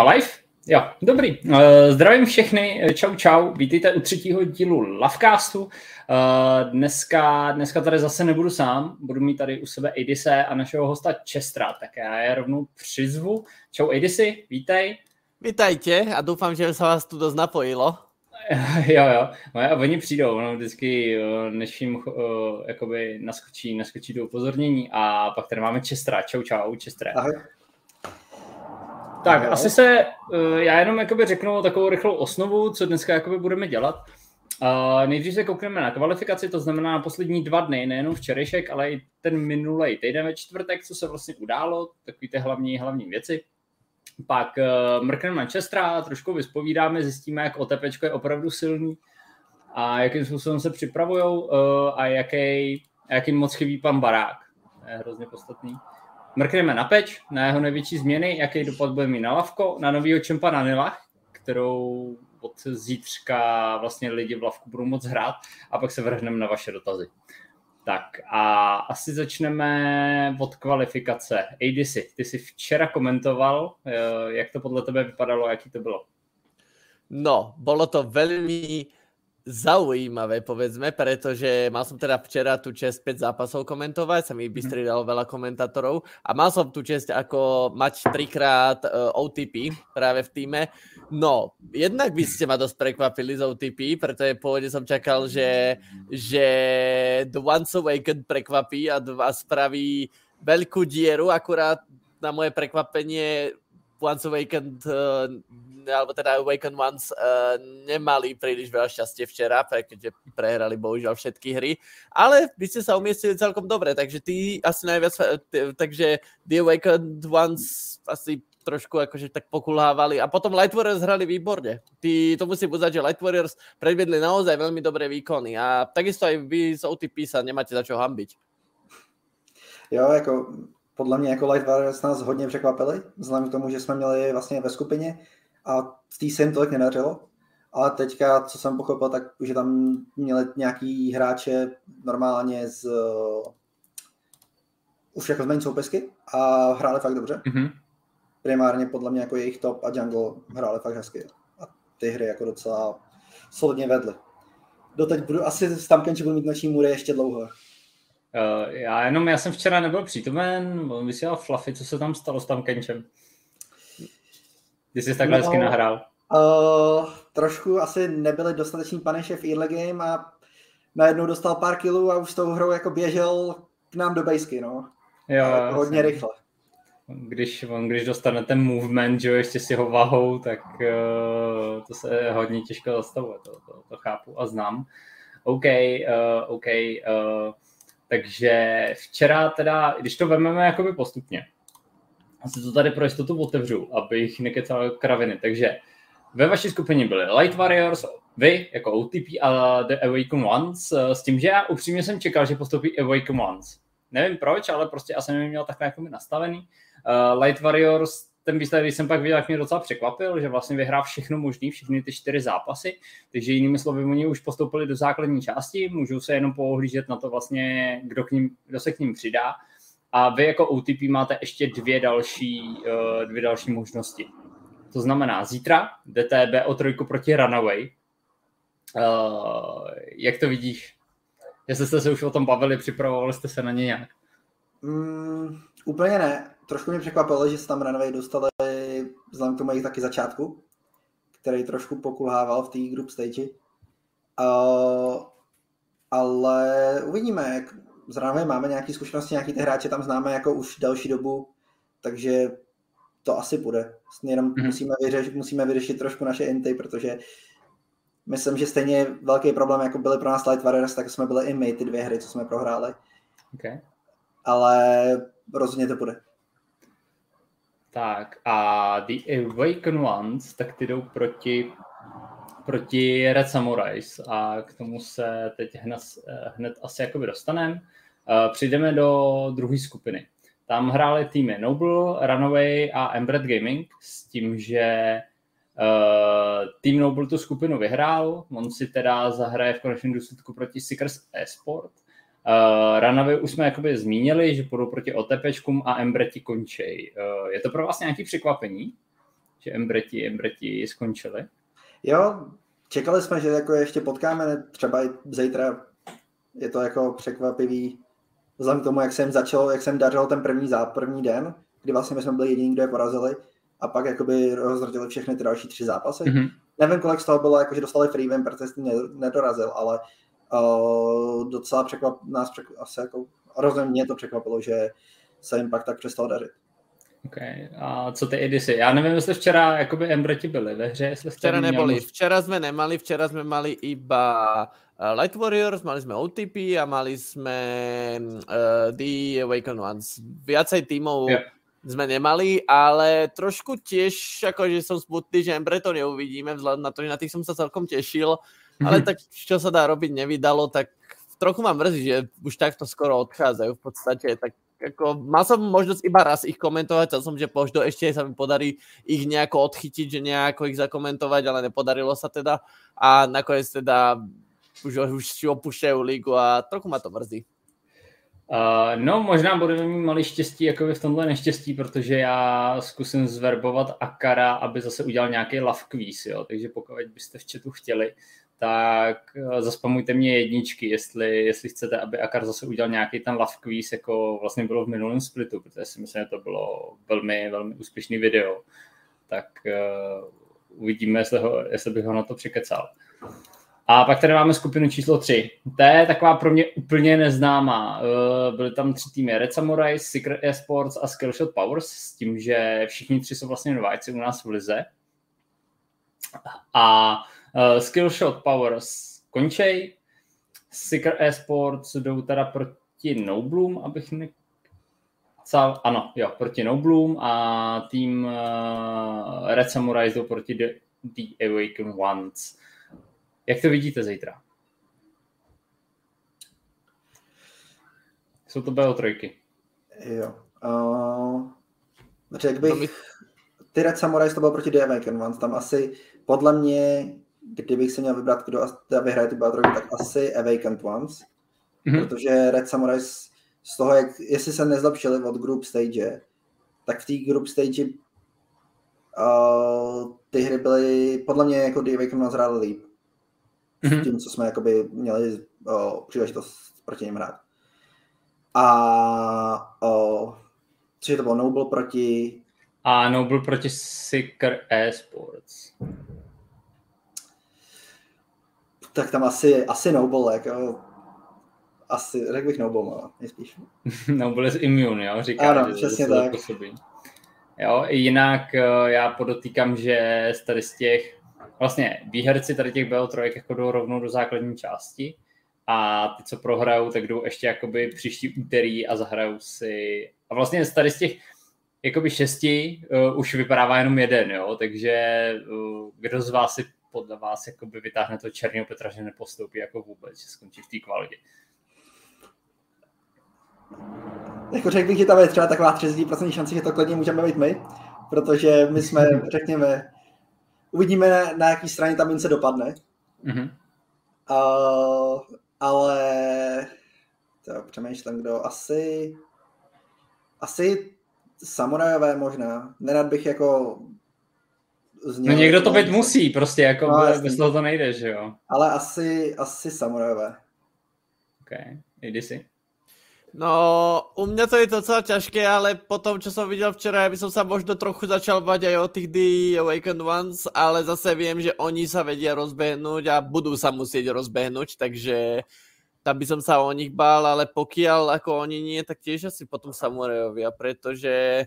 Jsme live? Jo, dobrý. Uh, zdravím všechny, čau čau, vítejte u třetího dílu Lovecastu. Uh, dneska, dneska tady zase nebudu sám, budu mít tady u sebe Edise a našeho hosta Čestra, tak já je rovnou přizvu. Čau Edisi, vítej. Vítajte a doufám, že se vás tu dost napojilo. jo, jo, no a oni přijdou, no, vždycky, než jim uh, jakoby naskočí, naskočí to upozornění a pak tady máme Čestra, čau čau, Čestra. Ahoj. Tak, no. asi se, uh, já jenom jakoby řeknu takovou rychlou osnovu, co dneska jakoby budeme dělat. Uh, nejdřív se koukneme na kvalifikaci, to znamená na poslední dva dny, nejenom včerejšek, ale i ten minulý týden ve čtvrtek, co se vlastně událo, takový ty hlavní, hlavní věci. Pak uh, mrkneme Manchestera, trošku vyspovídáme, zjistíme, jak OTP je opravdu silný a jakým způsobem se připravují uh, a jaký, jaký moc chybí pan Barák. To je hrozně podstatný. Mrkneme na peč, na jeho největší změny, jaký dopad bude mít na Lavko, na novýho čempa na Nilach, kterou od zítřka vlastně lidi v Lavku budou moc hrát a pak se vrhneme na vaše dotazy. Tak a asi začneme od kvalifikace. ADC, ty jsi včera komentoval, eh, jak to podle tebe vypadalo, jaký to bylo? No, bylo to velmi zaujímavé, povedzme, pretože mal som teda včera tu čest 5 zápasov komentovať, sa mi mhm. vystredalo veľa komentátorov a mal som tu čest ako mať trikrát uh, e, OTP práve v týme. No, jednak by ste ma dosť prekvapili z OTP, pretože pôvodne som čakal, že, že The Once Awakened prekvapí a, a spraví veľkú dieru, akurát na moje prekvapenie Once Awakened, uh, alebo teda Awakened Ones uh, nemali príliš veľa šťastie včera, keďže prehrali bohužiaľ všetky hry, ale vy ste sa umiestnili celkom dobre, takže ty asi najviac, takže The Awakened Ones asi trošku akože tak pokulhávali a potom Light Warriors hrali výborne. Ty to musím uznať, že Light Warriors predvedli naozaj veľmi dobré výkony a takisto aj vy z OTP sa nemáte za čo hambiť. Jo, jako podle mě jako Light Warriors nás hodně překvapili, vzhledem k tomu, že jsme měli vlastně ve skupině a v té se jim tolik nedařilo. Ale teďka, co jsem pochopil, tak že tam měli nějaký hráče normálně z už jako z main soupisky a hráli fakt dobře. Mm-hmm. Primárně podle mě jako jejich top a jungle hráli fakt hezky. A ty hry jako docela solidně vedly. Doteď budu asi s Tamkenči budu mít noční můry ještě dlouho. Uh, já jenom, já jsem včera nebyl přítomen, on vysílal Fluffy, co se tam stalo s tam Kenčem? Ty jsi takhle no, hezky nahrál. Uh, trošku asi nebyli dostateční paneše v early game a najednou dostal pár kilů a už s tou hrou jako běžel k nám do bejsky, no. Jo, jako hodně rychle. Když, on, když dostane ten movement, že ještě si ho vahou, tak uh, to se hodně těžko zastavuje, to, to, to chápu a znám. OK, uh, OK, uh, takže včera teda, když to vezmeme jakoby postupně, asi to tady pro jistotu otevřu, abych nekecal kraviny. Takže ve vaší skupině byly Light Warriors, vy jako OTP a The Awaken Ones, eh, s tím, že já upřímně jsem čekal, že postoupí Awaken Ones. Nevím proč, ale prostě já jsem měl takhle jako nastavený. Uh, Light Warriors ten výsledek jsem pak viděl, jak mě docela překvapil, že vlastně vyhrál všechno možné, všechny ty čtyři zápasy, takže jinými slovy, oni už postoupili do základní části, můžou se jenom pohlížet na to vlastně, kdo, k ním, kdo se k ním přidá. A vy jako OTP máte ještě dvě další, uh, dvě další možnosti. To znamená, zítra jdete BO3 proti Runaway. Uh, jak to vidíš? Jestli jste se už o tom bavili, připravovali jste se na ně nějak? Mm, úplně ne trošku mě překvapilo, že se tam Runway dostali vzhledem k tomu jejich taky začátku, který trošku pokulhával v té group stage. Uh, ale uvidíme, jak Runway máme nějaké zkušenosti, nějaký ty hráče tam známe jako už další dobu, takže to asi bude. Jenom mm-hmm. musíme, vyřešit, musíme vyřešit trošku naše inty, protože myslím, že stejně velký problém, jako byly pro nás Light Warriors, tak jsme byli i my ty dvě hry, co jsme prohráli. Okay. Ale rozhodně to bude. Tak a The Awaken Ones, tak ty jdou proti, proti Red Samurais a k tomu se teď hned, hned asi jakoby dostaneme. Přijdeme do druhé skupiny. Tam hráli týmy Noble, Runaway a Embred Gaming s tím, že uh, tým Noble tu skupinu vyhrál, on si teda zahraje v konečném důsledku proti Seekers Esport Uh, Runaway už jsme jakoby zmínili, že půjdou proti OTPčkům a Embreti končej. Uh, je to pro vás nějaké překvapení? že Embreti, Embreti skončili. Jo, čekali jsme, že jako ještě potkáme třeba zítra. Je to jako překvapivý vzhledem k tomu, jak jsem začal, jak jsem dařil ten první zá, první den, kdy vlastně my jsme byli jediní, kdo je porazili a pak jakoby rozhodili všechny ty další tři zápasy. Mm-hmm. Nevím, kolik z toho bylo, jako, že dostali free win, protože jsem nedorazil, ale uh, docela překvap, nás překvap, asi jako, rozhodně mě to překvapilo, že se jim pak tak přestal dařit. Okay. A co ty Edisy? Já nevím, jestli včera jakoby Embreti byli ve hře. Jestli včera neboli. Měl... Včera jsme nemali, včera jsme mali iba Light Warriors, mali jsme OTP a mali jsme uh, The Awakened Ones. Viacej týmov yeah. sme nemali, ale trošku tiež, akože som smutný, že Embre to neuvidíme, vzhľadom na to, že na tých som sa celkom tešil, ale tak čo sa dá robiť nevydalo, tak trochu ma mrzí, že už takto skoro odchádzajú v podstate, tak ako, mal som možnosť iba raz ich komentovať, chcel som, že možno ešte sa mi podarí ich nejako odchytiť, že nejako ich zakomentovať, ale nepodarilo sa teda a nakoniec teda už, už si opúšťajú lígu a trochu ma to mrzí. Uh, no, možná budeme mít malý štěstí jako v tomhle neštěstí, protože já zkusím zverbovat Akara, aby zase udělal nějaký love quiz, jo? takže pokud byste v chatu chtěli, tak eh, zaspamujte mě jedničky, jestli, jestli chcete, aby Akar zase udělal nějaký ten love quiz, jako vlastně bylo v minulém splitu, protože si myslím, že to bylo velmi, velmi úspěšný video. Tak uh, uvidíme, jestli, ho, jestli bych ho na to přikecal. A pak tady máme skupinu číslo 3. To je taková pro mě úplně neznámá. Eh, byly tam tři týmy Red Samurai, Secret Esports a Skillshot Powers s tím, že všichni tři jsou vlastně nováčci u nás v Lize. A uh, Skillshot Powers končej. Secret Esports jdou teda proti Nobloom, abych ne... Ano, jo, proti Nobloom a tým uh, Red Samurai jdou proti The, The Awakened Ones. Jak to vidíte zítra? Jsou to BO3. Jo. Uh, řekl bych, ty Red Samurais to bylo proti The Awakened Ones. Tam asi, podle mě, kdybych se měl vybrat, kdo vyhraje ty BO3, tak asi Awakened Ones. Mm-hmm. Protože Red Samurais z toho, jak, jestli se nezlepšili od group stage, tak v té group stage uh, ty hry byly, podle mě jako The Awakened Ones hráli líp mm-hmm. tím, co jsme jakoby měli o, příležitost proti něm hrát. A o, což to bylo Noble proti... A Noble proti Seeker Esports. Tak tam asi, asi Noble, jako asi, řekl bych Noble, no, nejspíš. Noble je immune, jo, říká. Ano, přesně tak. Působí. Jo, jinak já podotýkám, že tady z těch vlastně výherci tady těch BO3 jako jdou rovnou do základní části a ty, co prohrajou, tak jdou ještě jakoby příští úterý a zahrajou si a vlastně tady z těch jakoby šesti uh, už vypadává jenom jeden, jo, takže uh, kdo z vás si podle vás jakoby vytáhne to černého Petra, že nepostoupí jako vůbec, že skončí v té kvalitě. Jako řekl bych, že tam je třeba taková 30% šance, že to klidně můžeme být my, protože my jsme, řekněme, uvidíme, na, na jaký straně ta mince dopadne. Mm-hmm. Uh, ale to přemýšlím, kdo asi asi samurajové možná. Nerad bych jako Zněl, no někdo to být musí, prostě jako no, bez, bez toho to nejde, že jo. Ale asi, asi samurajové. OK, jdi si. No, u mňa to je docela ťažké, ale po tom, čo som videl včera, by som sa možno trochu začal bať aj o tých The Awakened Ones, ale zase viem, že oni sa vedia rozbehnúť a budú sa musieť rozbehnúť, takže tam by som sa o nich bál, ale pokiaľ ako oni nie, tak tiež asi potom Samurajovia, pretože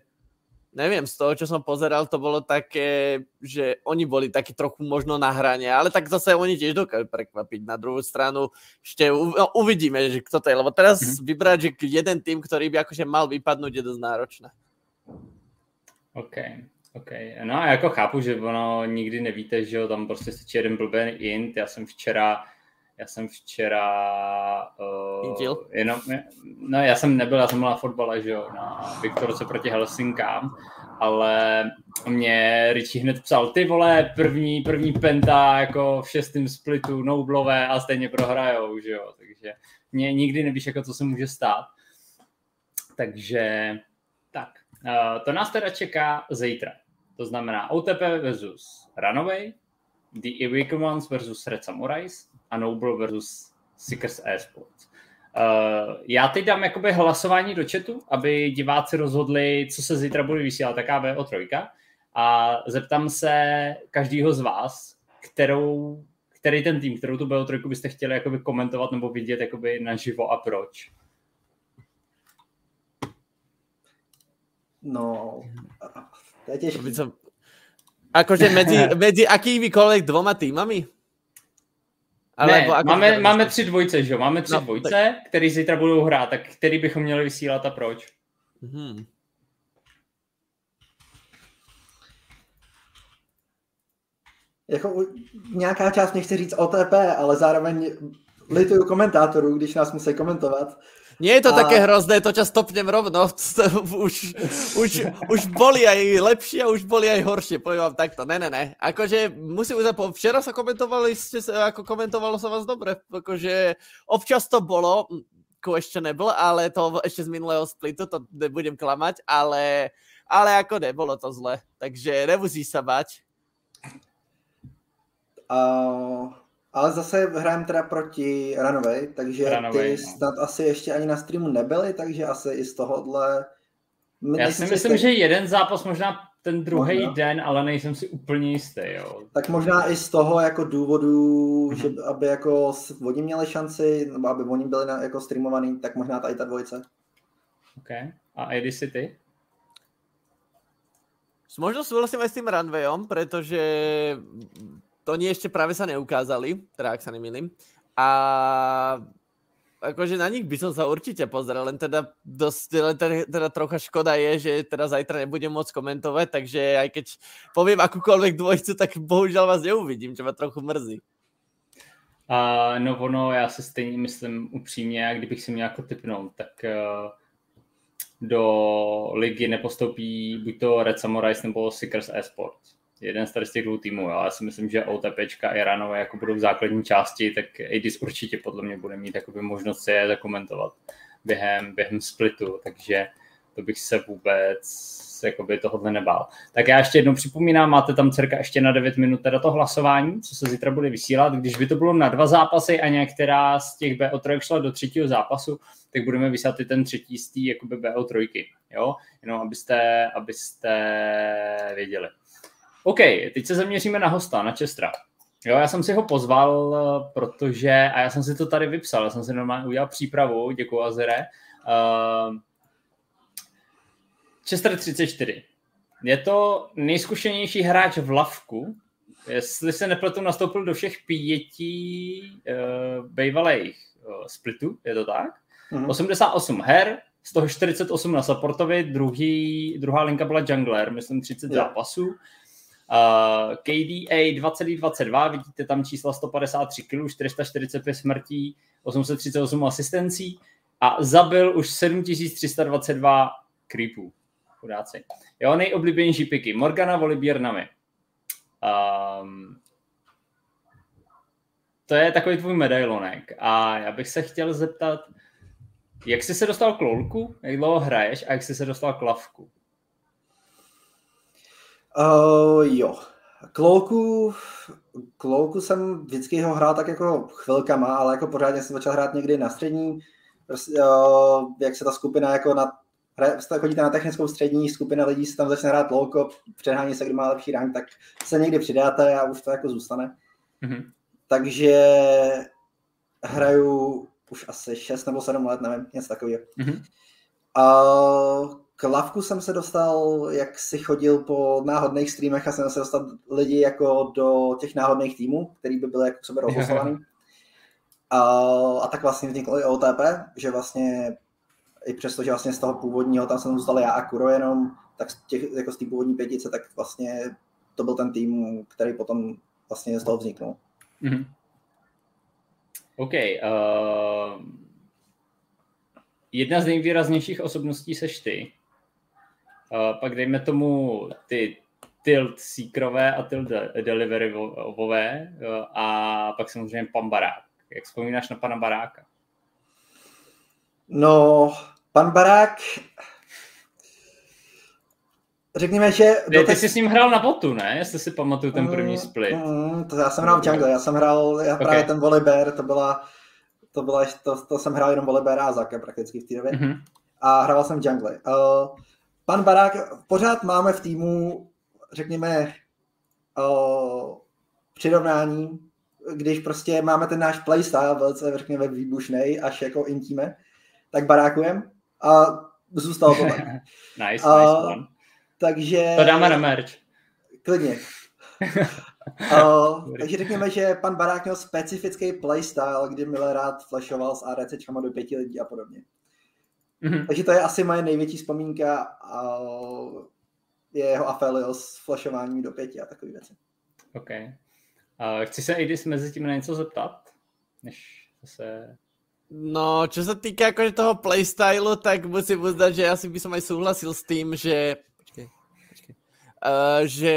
neviem, z toho, čo som pozeral, to bolo také, že oni boli takí trochu možno na hrane, ale tak zase oni tiež dokážu prekvapiť. Na druhú stranu ešte no, uvidíme, že kto to je, lebo teraz mm-hmm. vybrať, že jeden tým, ktorý by akože mal vypadnúť, je dosť náročné. OK, OK. No a jako chápu, že ono nikdy nevíte, že jo, tam prostě stačí jeden blbý int. Já jsem včera já jsem včera... Uh, jenom, no já jsem nebyl, já jsem byl na fotbale, že jo, na Viktorce proti Helsinkám, ale mě Richie hned psal, ty vole, první, první penta jako v šestém splitu, noublové a stejně prohrajou, že jo, takže mě nikdy nevíš, jako co se může stát. Takže tak, uh, to nás teda čeká zítra. To znamená OTP versus Runaway, The Awakened Ones versus Red Samurais a Noble versus Seekers Airsports. Uh, já teď dám jakoby hlasování do chatu, aby diváci rozhodli, co se zítra bude vysílat, taká VO3. A zeptám se každýho z vás, kterou, který ten tým, kterou tu VO3 byste chtěli jakoby komentovat nebo vidět jakoby naživo a proč. No, to je těžké. Akože medzi, medzi akýmikoľvek dvoma týmami? Ale ne, máme, máme tři dvojce, že jo? Máme tři no, dvojce, tak... který zítra budou hrát, tak který bychom měli vysílat a proč? Hmm. Jako nějaká část mě chce říct OTP, ale zároveň lituju komentátorů, když nás musí komentovat. Nie je to a... také hrozné, to ťa stopnem rovno. už, už, už boli aj lepšie a už boli aj horšie, poviem vám takto. Ne, ne, ne. Akože musím uznať, včera sa komentovali, ste ako komentovalo sa vás dobre. Akože občas to bolo, questionable, ale to ešte z minulého splitu, to nebudem klamať, ale, ale ako nebolo to zle. Takže nemusíš sa bať. Uh, ale zase hrajem teda proti Runaway, takže Runaway, ty no. snad asi ještě ani na streamu nebyly, takže asi i z tohohle... Já si myslím, že jeden zápas možná ten druhý možná. den, ale nejsem si úplně jistý, jo. Tak možná i z toho jako důvodu, mm-hmm. že aby jako oni měli šanci, nebo aby oni byli na, jako streamovaný, tak možná tady ta dvojce. OK. A Eddie si ty? Možno súhlasím aj s tým runwayom, pretože to nie ešte práve sa neukázali, teda ak sa nemýlim. A akože na nich by som sa určite pozrel, len teda, dosť, len teda, teda trocha škoda je, že teda zajtra nebudem môcť komentovať, takže aj keď poviem akúkoľvek dvojcu, tak bohužiaľ vás neuvidím, čo ma trochu mrzí. Uh, no ono, já si stejně myslím upřímně, kdybych si měl jako typnout, tak uh, do ligy nepostoupí buď to Red Samurais nebo Seekers Esports jeden z těch dvou týmů. Já si myslím, že OTP a Ranové jako budou v základní části, tak Adis určitě podle mě bude mít jakoby možnost se je zakomentovat během, během splitu, takže to bych se vůbec jakoby tohohle nebál. Tak já ještě jednou připomínám, máte tam cirka ještě na 9 minut teda to hlasování, co se zítra bude vysílat. Když by to bylo na dva zápasy a některá z těch BO3 šla do třetího zápasu, tak budeme vysílat i ten třetí z té jakoby BO3. Jo? Jenom abyste, abyste věděli. OK, teď se zaměříme na hosta, na Čestra. Jo, já jsem si ho pozval, protože, a já jsem si to tady vypsal, já jsem si normálně udělal přípravu, děkuji Azere. Uh, Chester 34. Je to nejzkušenější hráč v lavku. Jestli se nepletu, nastoupil do všech pěti uh, bývalých uh, splitů, je to tak? Mm-hmm. 88 her, z toho 48 na supportovi, druhý, druhá linka byla jungler, myslím 30 yeah. zápasů. Uh, KDA 2022, vidíte tam čísla 153 kg, 445 smrtí, 838 asistencí a zabil už 7322 creepů. Chudáci. Jo, nejoblíbenější piky. Morgana, Volibear, Nami. Um, to je takový tvůj medailonek. A já bych se chtěl zeptat, jak jsi se dostal k lolku, jak dlouho hraješ a jak jsi se dostal k lavku? Uh, jo. Klouku, Klouku jsem vždycky ho hrál tak jako chvilkama, ale jako pořádně jsem začal hrát někdy na střední, prostě, uh, jak se ta skupina jako na chodíte na technickou střední, skupina lidí se tam začne hrát lolko, přehání se, kdo má lepší rank, tak se někdy přidáte a už to jako zůstane. Mm-hmm. Takže hraju už asi 6 nebo 7 let, nevím, něco takového. Mm-hmm. Uh, k Lavku jsem se dostal, jak si chodil po náhodných streamech a jsem se dostal lidi jako do těch náhodných týmů, který by byly jako k sobě. A, a tak vlastně vzniklo i OTP, že vlastně i přesto, že vlastně z toho původního tam jsem zůstal já a Kuro jenom, tak z, těch, jako z té původní pětice, tak vlastně to byl ten tým, který potom vlastně z toho vzniknul. Mm-hmm. OK. Uh, jedna z nejvýraznějších osobností seš ty. Uh, pak dejme tomu ty Tilt Seekerové a Tilt Deliveryové uh, a pak samozřejmě pan Barák. Jak vzpomínáš na pana Baráka? No, pan Barák řekněme, že... Ty, ty jsi s ním hrál na botu, ne? Jestli si pamatuju ten první split. Mm, to já jsem hrál v jungle, já jsem hrál já okay. právě ten Volibear, to byla, to byla, to, to jsem hrál jenom Volibear a Zaka prakticky v té době. Mm-hmm. A hrával jsem v jungle. Uh, pan Barák, pořád máme v týmu, řekněme, uh, přirovnání, když prostě máme ten náš playstyle velice, řekněme, výbušný, až jako intíme, tak barákujem a zůstalo to tak. nice, uh, nice one. Takže... To dáme na merch. Klidně. uh, takže řekněme, že pan Barák měl specifický playstyle, kdy měl rád flashoval s ADCčkama do pěti lidí a podobně. Mm-hmm. Takže to je asi moje největší vzpomínka a je jeho Afelio s flashováním do pěti a takové věci. OK. Uh, chci se Edis mezi tím na něco zeptat, než se No, čo sa týka akože toho playstylu, tak musím uznať, že asi by som aj súhlasil s tým, že... Počkej, počkej. Uh, že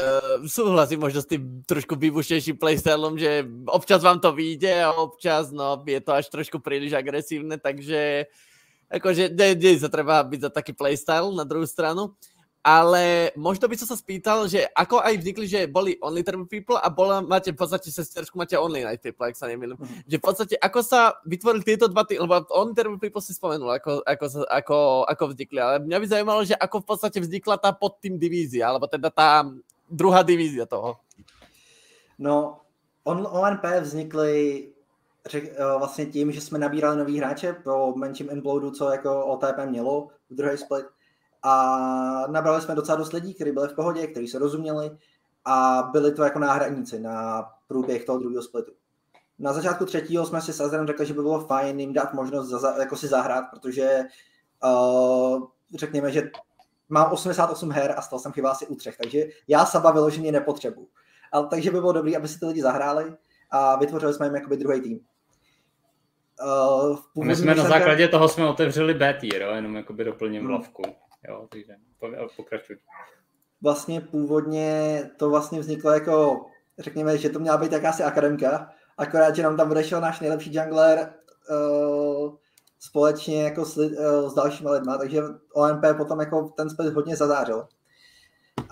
uh, súhlasím možno s tým trošku výbušnejším playstylom, že občas vám to vyjde a občas no, je to až trošku príliš agresívne, takže akože nie, nie sa treba byť za taký playstyle na druhú stranu ale možno by som sa spýtal, že ako aj vznikli, že boli Only Term People a bola, máte v podstate sestersku, máte Only Night People, ak sa nemýlim. Mm. Že v podstate, ako sa vytvorili tieto dva, tý, lebo Only Term People si spomenul, ako, ako, ako, ako vznikli, ale mňa by zaujímalo, že ako v podstate vznikla tá pod tým divízia, alebo teda tá druhá divízia toho. No, on, ONP vznikly řek, eh, vlastně tím, že jsme nabírali nový hráče po menším inbloadu, co jako OTP mělo v druhé split a nabrali jsme docela dost lidí, kteří byli v pohodě, kteří se rozuměli a byli to jako náhradníci na průběh toho druhého splitu. Na začátku třetího jsme si s Azerem řekli, že by bylo fajn jim dát možnost za, jako si zahrát, protože uh, řekněme, že mám 88 her a stal jsem chyba asi u třech, takže já Saba vyloženě nepotřebuji. Ale, takže by bylo dobré, aby si ty lidi zahráli a vytvořili jsme jim jakoby druhý tým. Uh, My jsme na základě toho jsme otevřeli B tier, jenom jakoby doplním hmm. lavku. Jo, takže pokračuj. Vlastně původně to vlastně vzniklo jako, řekněme, že to měla být jakási akademka, akorát, že nám tam odešel náš nejlepší jungler uh, společně jako s, uh, s dalšími lidmi, takže OMP potom jako ten split hodně zazářil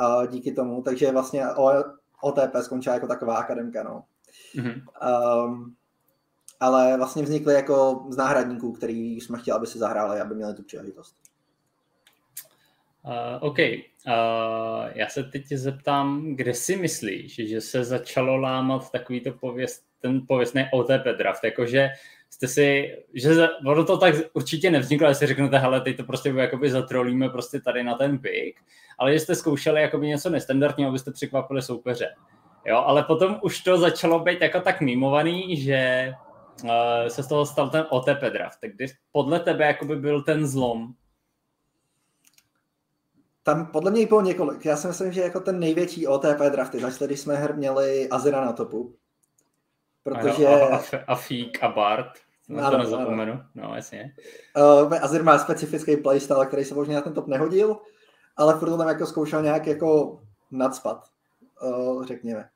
uh, díky tomu, takže vlastně o, OTP skončila jako taková akademka, no. Mm-hmm. Um, ale vlastně vznikly jako z náhradníků, který jsme chtěli, aby si zahráli, aby měli tu příležitost. Uh, OK. Uh, já se teď zeptám, kde si myslíš, že se začalo lámat takovýto pověst, ten pověstný OTP draft, jakože jste si, že ono to tak určitě nevzniklo, ale si řeknete, hele, teď to prostě jakoby zatrolíme prostě tady na ten pick, ale že jste zkoušeli jakoby něco nestandardního, abyste překvapili soupeře. Jo, ale potom už to začalo být jako tak mimovaný, že uh, se z toho stal ten OTP draft. Tak kdy podle tebe jakoby byl ten zlom, tam podle mě bylo několik. Já si myslím, že jako ten největší OTP drafty začali, když jsme her měli Azira na topu. Protože... A, a, a Fík a Bart. No, ano, to nezapomenu. Ano. No, jasně. Uh, Azir má specifický playstyle, který se možná na ten top nehodil, ale furt tam jako zkoušel nějak jako nadspat, uh, řekněme.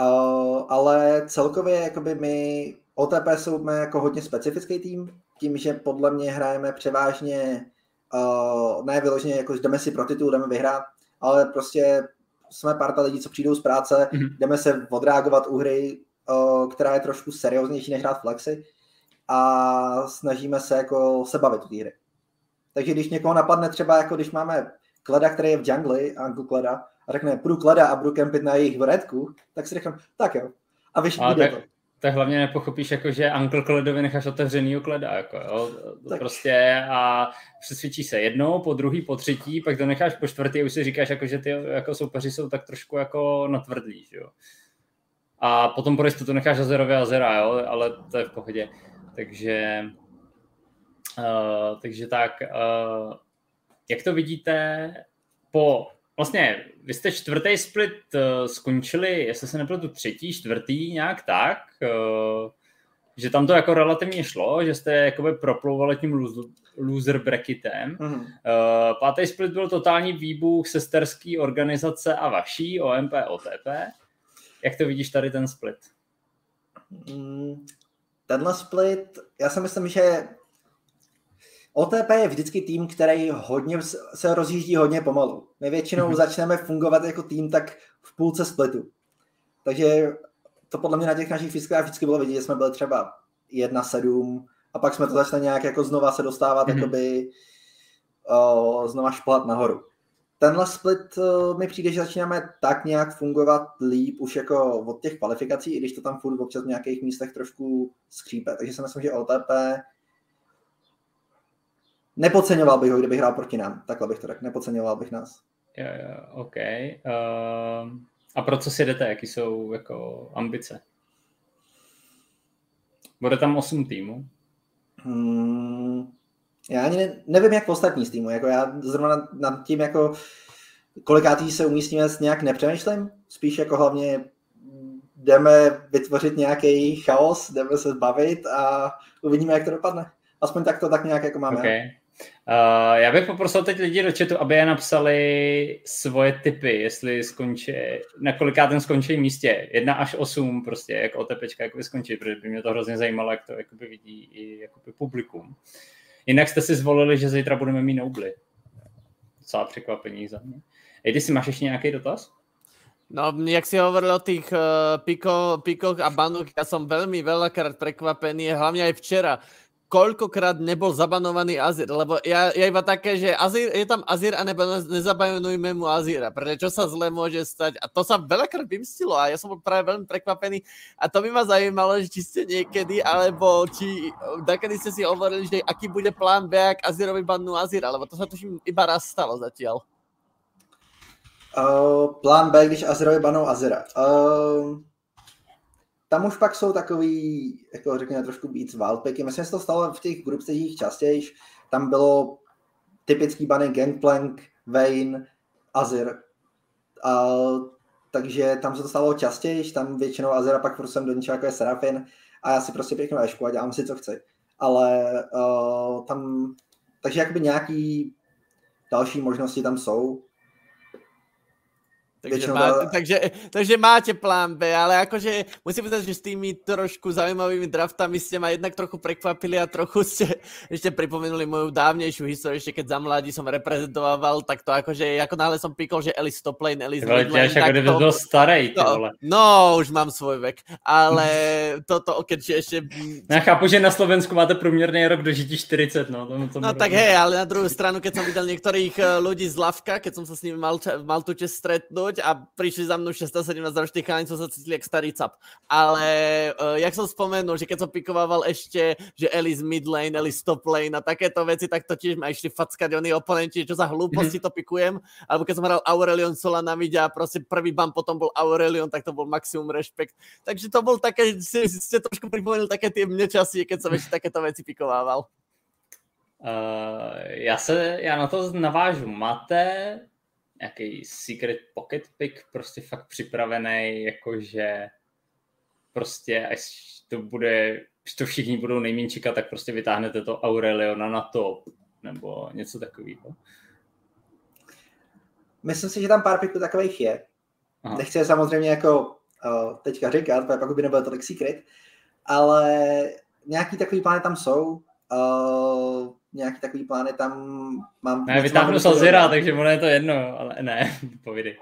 Uh, ale celkově jakoby my OTP jsou jako hodně specifický tým, tím, že podle mě hrajeme převážně uh, ne vyloženě jako jdeme si pro titul, jdeme vyhrát, ale prostě jsme parta lidí, co přijdou z práce, mm-hmm. jdeme se odreagovat u hry, která je trošku serióznější než hrát flexy a snažíme se jako se bavit u té hry. Takže když někoho napadne třeba, jako když máme Kleda, který je v jungli, Uncle Kleda, a řekne, půjdu Kleda a budu kempit na jejich redku, tak si řeknu, tak jo. A bude to tak hlavně nepochopíš, jako, že Uncle Kledovi necháš otevřený kleda, jako, jo? Tak. prostě a přesvědčí se jednou, po druhý, po třetí, pak to necháš po čtvrtý a už si říkáš, jako, že ty jako soupeři jsou tak trošku jako natvrdlí, že jo. A potom po to necháš Azerovi Azera, jo, ale to je v pohodě. Takže, uh, takže tak, uh, jak to vidíte po Vlastně, vy jste čtvrtý split uh, skončili, jestli se nepletu, třetí, čtvrtý, nějak tak, uh, že tam to jako relativně šlo, že jste jakoby proplouvali tím loser bracketem. Mm-hmm. Uh, pátý split byl totální výbuch sesterský organizace a vaší, OMP, OTP. Jak to vidíš tady ten split? Mm, tenhle split, já si myslím, že OTP je vždycky tým, který hodně se rozjíždí hodně pomalu. My většinou mm-hmm. začneme fungovat jako tým tak v půlce splitu. Takže to podle mě na těch našich fiskách vždycky bylo vidět, že jsme byli třeba 1-7 a pak jsme to začali nějak jako znova se dostávat, mm-hmm. jakoby o, znova šplat nahoru. Tenhle split uh, mi přijde, že začínáme tak nějak fungovat líp už jako od těch kvalifikací, i když to tam furt občas v nějakých místech trošku skřípe. Takže si myslím, že OTP nepodceňoval bych ho, kdybych hrál proti nám. Takhle bych to řekl. Nepodceňoval bych nás. Jo, jo, OK. Uh, a pro co si jdete? Jaký jsou jako ambice? Bude tam 8 týmů? Hmm, já ani ne, nevím, jak ostatní z týmu. Jako já zrovna nad, tím, jako kolikátý se umístíme, nějak nepřemýšlím. Spíš jako hlavně jdeme vytvořit nějaký chaos, jdeme se zbavit a uvidíme, jak to dopadne. Aspoň tak to tak nějak jako máme. Okay. Uh, já bych poprosil teď lidi do chatu, aby je napsali svoje typy, jestli skončí, na kolikátém skončí místě, 1 až 8 prostě, jako OTPčka, jak skončí, protože by mě to hrozně zajímalo, jak to jakoby vidí i jakoby publikum. Jinak jste si zvolili, že zítra budeme mít Nobly. Docela překvapení za mě. Ej, ty si máš ještě nějaký dotaz? No, jak si hovoril o tých uh, piko, pikoch a banoch, ja som veľmi veľakrát prekvapený, hlavne aj včera koľkokrát nebol zabanovaný Azir, lebo ja, ja iba také, že Azir, je tam Azir a nebo nezabanujme mu Azira, pretože čo sa zle môže stať a to sa veľakrát vymstilo a ja som bol práve veľmi prekvapený a to by ma zajímalo, že či ste niekedy, alebo či takedy ste si hovorili, že aký bude plán B, ak Azirovi bannú Azira, lebo to sa tuším iba raz stalo zatiaľ. Uh, plán B, když Azirovi banou Azira. Uh, tam už pak jsou takový, jako řekněme, trošku víc wildpicky. Myslím, že se to stalo v těch group stagech častěji. Tam bylo typický bany Gangplank, Vayne, Azir. A, takže tam se to stalo častěji, tam většinou Azira pak prostě do něčeho jako je Serafin a já si prostě pěknou ešku a dělám si, co chci. Ale uh, tam, takže jakoby nějaký další možnosti tam jsou. Takže, má, takže, takže máte plán B, ale akože musím povedať, že s tými trošku zaujímavými draftami ste ma jednak trochu prekvapili a trochu ste ešte pripomenuli moju dávnejšiu históriu, ešte keď za mladí som reprezentoval, tak to akože, ako náhle som pikol, že Ellis top lane, Ellis mid lane, tak to... byl starý, ty no, no, už mám svoj vek, ale toto, keď ešte... Ja chápu, že na Slovensku máte průměrný rok dožití 40, no. To, to no tak hej, ale na druhou stranu, keď som videl niektorých eh, ľudí z Lavka, keď som sa s nimi mal, mal tu čest stretnúť, a prišli za mnou 617 roční chalani, co sa cítili jak starý cap. Ale uh, jak som spomenul, že keď som pikovával ešte, že Ellis mid lane, Ellis top lane a takéto veci, tak to tiež ma išli fackať oni oponenti, čo za hlúposti to pikujem. Alebo keď som hral Aurelion Sola na mide a proste prvý bam potom bol Aurelion, tak to bol maximum rešpekt. Takže to bol také, si, ste trošku pripomenuli také tie mne časy, keď som ešte takéto veci pikovával. Uh, já se, já na to navážu. Máte nějaký secret pocket pick prostě fakt připravený, jakože prostě až to bude, až to všichni budou nejméně čekat, tak prostě vytáhnete to Aureliona na top, nebo něco takového. Myslím si, že tam pár piků takových je. Aha. Nechci je samozřejmě jako uh, teďka říkat, pak by nebyl tolik secret, ale nějaký takový plány tam jsou. Uh, nějaký takový plány tam mám. Ne, vytáhnu Sazira, takže mu je to jedno, ale ne, povídej.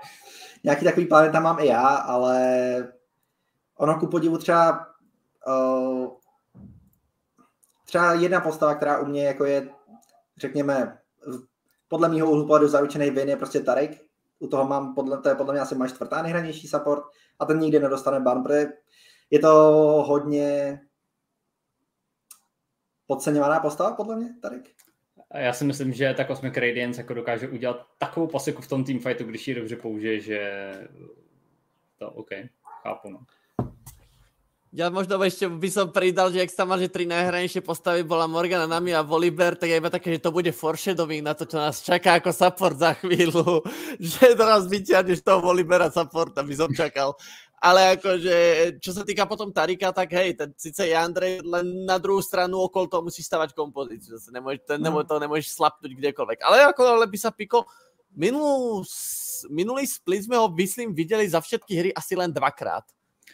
Nějaký takový plány tam mám i já, ale ono ku podivu třeba uh, třeba jedna postava, která u mě jako je, řekněme, podle mého úhlu pohledu zaručený vin je prostě Tarek. U toho mám, podle, to je podle mě asi máš čtvrtá nejhranější support a ten nikdy nedostane ban, protože je to hodně podceňovaná postava, podle mě, Tarek. Já si myslím, že ta Cosmic Radiance jako dokáže udělat takovou pasiku v tom teamfightu, když ji dobře použije, že to OK, chápu. No. Ja možno ešte by som pridal, že ak sa mal, že tri najhranejšie postavy bola Morgana, Nami a Voliber, tak je iba také, že to bude foreshadowing na to, čo nás čaká ako support za chvíľu. že teraz vyťahneš toho Volibera support, aby som čakal ale akože, čo sa týka potom Tarika, tak hej, ten síce je Andrej, len na druhou stranu okolo toho musí stavať kompozíciu, zase nemôže, ten, mm. to nemôžeš slapnúť kdekoľvek. Ale ako ale by sa Piko, minulú, minulý split sme ho, myslím, videli za všetky hry asi len dvakrát.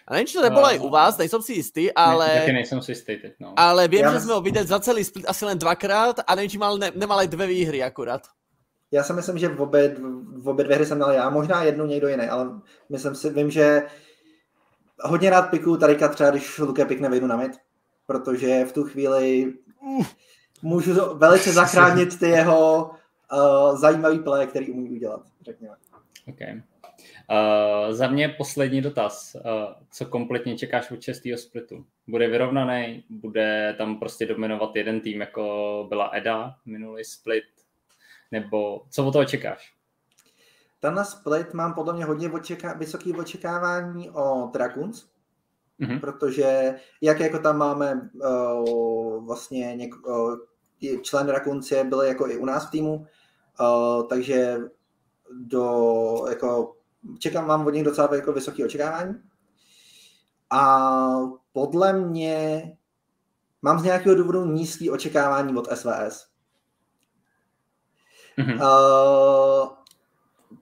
A nevím, či to nebylo uh, i u vás, nejsem si jistý, ale... Ne, taky nejsem si jistý teď, no. Ale vím, Já že jsme ho viděli za celý split asi len dvakrát a nevím, či mal, ne, nemal aj dvě výhry akurát. Já si myslím, že v obě, v obě dvě hry jsem měl já, možná jednu někdo jiný, ale myslím si, vím, že hodně rád piku Tarika třeba, když Luke pikne vyjdu na mid, protože v tu chvíli můžu velice zachránit ty jeho uh, zajímavý play, který umí udělat, řekněme. Okay. Uh, za mě poslední dotaz. Uh, co kompletně čekáš od čestého splitu? Bude vyrovnaný? Bude tam prostě dominovat jeden tým, jako byla Eda minulý split? Nebo co od toho čekáš? Tenhle split mám podle mě hodně očeká- vysoké očekávání o Draguns, mm-hmm. protože jak jako tam máme uh, vlastně něk- uh, člen Draguncie byli jako i u nás v týmu, uh, takže do, jako, čekám, mám od nich docela jako vysoké očekávání. A podle mě mám z nějakého důvodu nízký očekávání od SVS. Mm-hmm. Uh,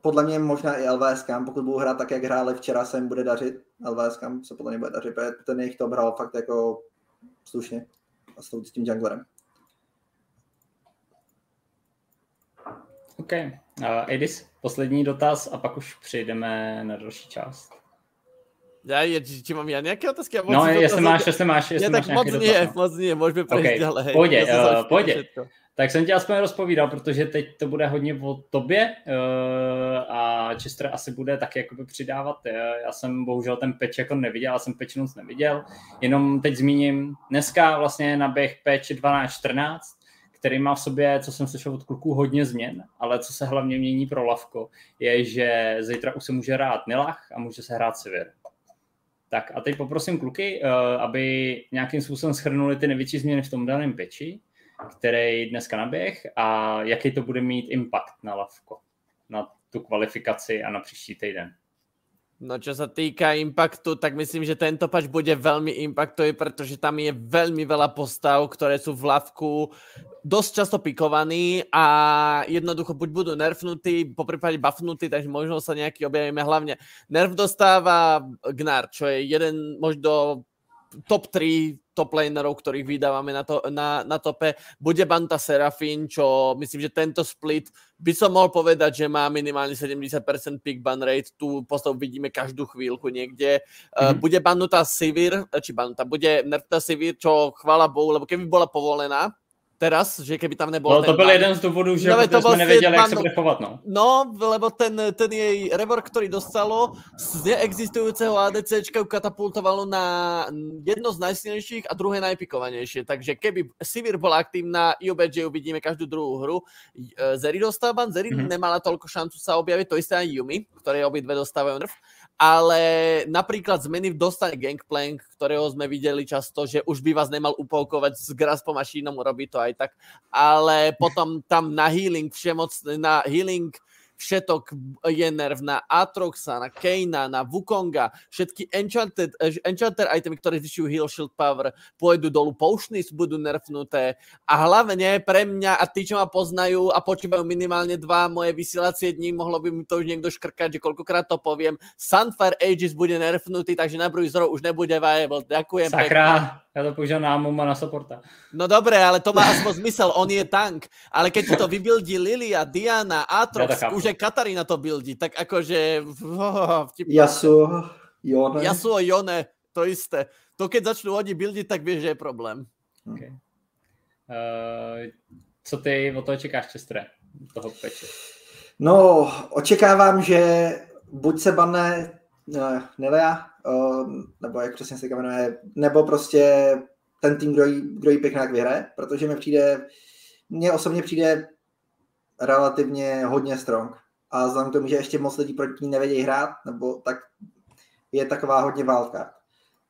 podle mě možná i LVS, pokud budou hrát tak, jak hráli včera, se jim bude dařit. LVS se podle mě bude dařit, protože ten jejich to hrál fakt jako slušně a s tím junglerem. OK. Uh, Edis, poslední dotaz a pak už přejdeme na další část. Já, je, či mám já nějaké otázky? Já no, jestli máš, jestli máš, jestli já, máš tak moc dotaz, nie, no. moc nie, můžeme prejsť okay. ďalej. Pojde, uh, pojde. Tak jsem tě aspoň rozpovídal, protože teď to bude hodně o tobě uh, a Chester asi bude taky jakoby přidávat. Já jsem bohužel ten peč jako neviděl, já jsem peč noc neviděl, jenom teď zmíním, dneska vlastně naběh peč 12-14, který má v sobě, co jsem slyšel od kluků, hodně změn, ale co se hlavně mění pro Lavko, je, že zítra už se může hrát Nilach a může se hrát Sivir. Tak a teď poprosím kluky, uh, aby nějakým způsobem schrnuli ty největší změny v tom daném peči, který dneska naběh a jaký to bude mít impact na Lavko, na tu kvalifikaci a na příští týden. No čo sa týka impaktu, tak myslím, že tento pač bude veľmi impactový, pretože tam je veľmi veľa postav, ktoré sú v lavku dosť často pikovaní a jednoducho buď budú nerfnutí, po prípade buffnutí, takže možno sa nejaký objavíme. Hlavne nerf dostáva Gnar, čo je jeden možno top 3 top lanerov, ktorých vydávame na, to, na, na tope. Bude Banta Serafín, čo myslím, že tento split by som mohol povedať, že má minimálne 70% pick ban rate. Tu postavu vidíme každú chvíľku niekde. Mm-hmm. Bude banutá Sivir, či banutá, bude nerfnutá Sivir, čo chvála Bohu, lebo keby bola povolená, teraz, že keby tam nebol No to byl ban... jeden z důvodů, že no, to jsme nevěděli, jak se bude chovat, no. No, lebo ten, ten jej rework, ktorý dostalo, z neexistujúceho ADCčka katapultovalo na jedno z najsilnejších a druhé najpikovanejšie. Takže keby Sivir bola aktívna, IOBG uvidíme každú druhú hru. E, Zeri dostáva, Zeri mm-hmm. nemala toľko šancu sa objaviť, to isté aj Yumi, ktoré obidve dostávajú nerf ale napríklad zmeny v dostane Gangplank, ktorého sme videli často, že už by vás nemal upolkovať s Graspom a Sheenom, urobí to aj tak, ale potom tam na healing, všemoc, na healing všetok je nerv na Atroxa, na Keina, na Wukonga, všetky enchanted, eh, enchanter itemy, ktoré zvyšujú heal shield power, pôjdu dolu, potions budú nerfnuté a hlavne pre mňa a tí, čo ma poznajú a počívajú minimálne dva moje vysielacie dní, mohlo by mi to už niekto škrkať, že koľkokrát to poviem, Sunfire Aegis bude nerfnutý, takže na Bruiserov už nebude viable. Ďakujem. Sakra. Pekne. Ja to používam na Amuma na supporta. No dobre, ale to má aspoň zmysel, on je tank. Ale keď ti to vybildí Lilia, Diana, Atrox, ja už aj Katarína to bildí, tak akože... Oh, Yasuo, Jone. Yasuo, Jone, to isté. To keď začnú oni bildiť, tak vieš, že je problém. Okay. Uh, co ty o toho čekáš, Čestre, toho peče? No, očekávám, že buď se banne uh, Nelia, nebo jak přesně se jmenuje, nebo prostě ten tým, kdo jí, kdo jí pěkně vyhraje, protože mi přijde, mně osobně přijde relativně hodně strong. A vzhledem k tomu, že ještě moc lidí proti ní nevědějí hrát, nebo tak je taková hodně válka.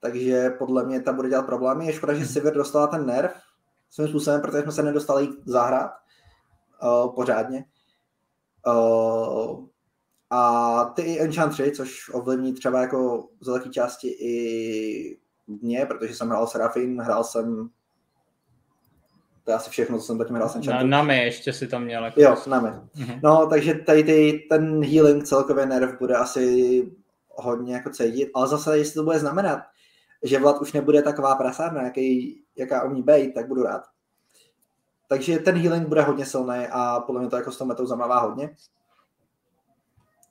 Takže podle mě ta bude dělat problémy. Je škoda, že Sivir dostala ten nerv svým způsobem, protože jsme se nedostali zahrát uh, pořádně. Uh, a ty i Enchantry, což ovlivní třeba jako z velké části i mě, protože jsem hrál Serafin, hrál jsem to je asi všechno, co jsem zatím hrál Enchantry. Na, Nami ještě si tam měl. Jako jo, Nami. Mm-hmm. No, takže tady ty, ten healing celkově nerv bude asi hodně jako cítit, ale zase, jestli to bude znamenat, že Vlad už nebude taková prasárna, jaký, jaká umí být, tak budu rád. Takže ten healing bude hodně silný a podle mě to jako s tou metou zamává hodně.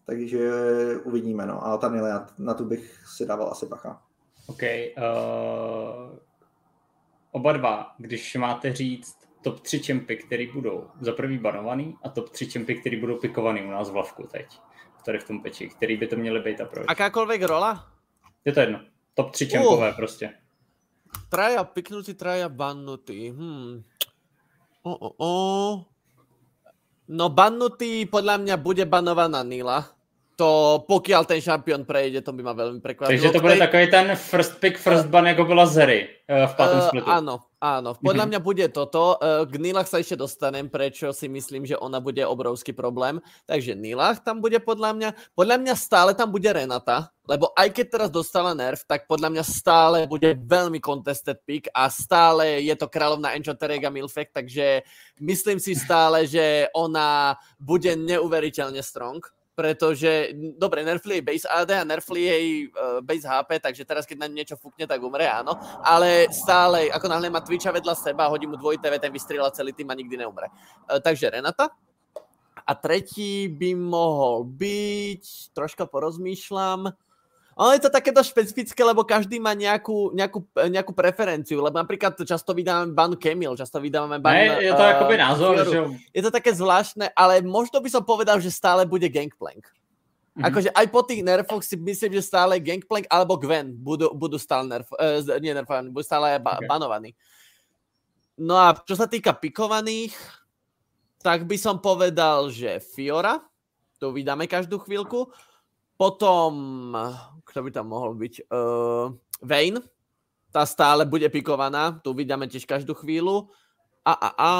Takže uvidíme, no. A ta Nile, na tu bych si dával asi bacha. OK. Uh, oba dva, když máte říct top 3 čempy, který budou za prvý banovaný a top 3 čempy, který budou pikovaný u nás v lavku teď. Tady v tom peči, který by to měly být a proč. Akákoľvek rola? Je to jedno. Top 3 čempové uh. prostě. Traja piknutý, traja bannutý. Hmm. O, o, o. No bannutý podľa mňa bude banovaná Nila to pokiaľ ten šampión prejde, to by ma veľmi prekvapilo. Takže to bude takový ten first pick, first ban, jako byla Zery uh, v pátém splitu. Uh, áno, áno. Podľa mm-hmm. mňa bude toto. Uh, k Nilach sa ešte dostanem, prečo si myslím, že ona bude obrovský problém. Takže Nilach tam bude podľa mňa. Podľa mňa stále tam bude Renata, lebo aj keď teraz dostala nerv, tak podľa mňa stále bude veľmi contested pick a stále je to kráľovná Enchanterega Milfek, takže myslím si stále, že ona bude neuveriteľne strong pretože, dobre, nerfli jej base AD a nerfli jej uh, base HP, takže teraz, keď na niečo fúkne, tak umre, áno. Ale stále, ako náhle má Twitcha vedľa seba, hodí mu dvojité, ten vystrieľa celý tým a nikdy neumre. Uh, takže Renata. A tretí by mohol byť, troška porozmýšľam, ono je to také dosť špecifické, lebo každý má nejakú, nejakú, nejakú preferenciu, lebo napríklad často vydávame ban Kemil, často vydávame ban... Ne, je to uh, akoby názor, že... Je to také zvláštne, ale možno by som povedal, že stále bude Gangplank. Mm-hmm. Akože aj po tých nerfoch si myslím, že stále Gangplank alebo Gwen budú, budú stále nerf, uh, nie nerfovaní, budú stále ba- okay. banovaní. No a čo sa týka pikovaných, tak by som povedal, že Fiora, to vydáme každú chvíľku. Potom, kto by tam mohol byť? Uh, Vayne, tá stále bude pikovaná, tu vydáme tiež každú chvíľu. A, a, a,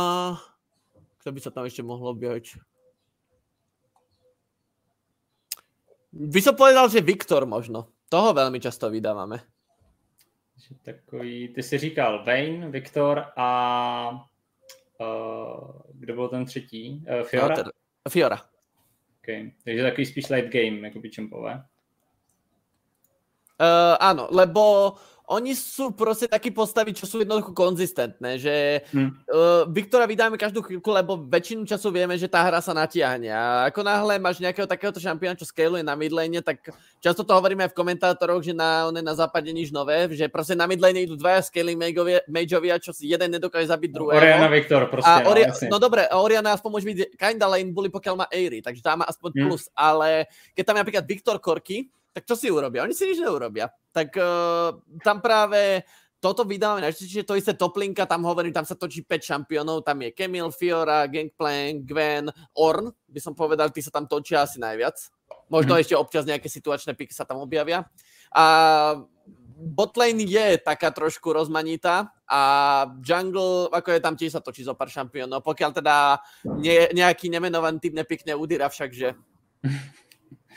kto by sa tam ešte mohlo byť? By som povedal, že Viktor možno. Toho veľmi často vydávame. Takový, ty si říkal Vayne, Viktor a uh, kdo byl ten třetí? Uh, Fiora? No, Fiora. Okay. Takže takový spíš late game, jako by čempové. Uh, áno, lebo oni sú proste takí postavy, čo sú jednoducho konzistentné, že hmm. uh, Viktora vydáme každú chvíľku, lebo väčšinu času vieme, že tá hra sa natiahne a ako náhle máš nejakého takéhoto šampióna, čo scaluje na midlane, tak často to hovoríme aj v komentátoroch, že na, na západe nič nové, že proste na midlane idú dvaja scaling mageovia, čo si jeden nedokáže zabiť druhého. Oriana Viktor proste. A Ori- no, no dobre, Oriana aspoň môže byť kinda lane bully, pokiaľ má Airy, takže tam má aspoň hmm. plus, ale keď tam je napríklad Viktor Korky, tak čo si urobia? Oni si nič neurobia. Tak uh, tam práve toto vydávame najčastejšie, to isté Toplinka, tam hovorím, tam sa točí 5 šampiónov, tam je Kemil, Fiora, Gangplank, Gwen, Orn, by som povedal, tí sa tam točia asi najviac. Možno mm. ešte občas nejaké situačné piky sa tam objavia. A botlane je taká trošku rozmanitá a jungle, ako je tam tiež sa točí zo pár šampiónov, pokiaľ teda ne, nejaký nemenovaný typ nepikne udíra všakže.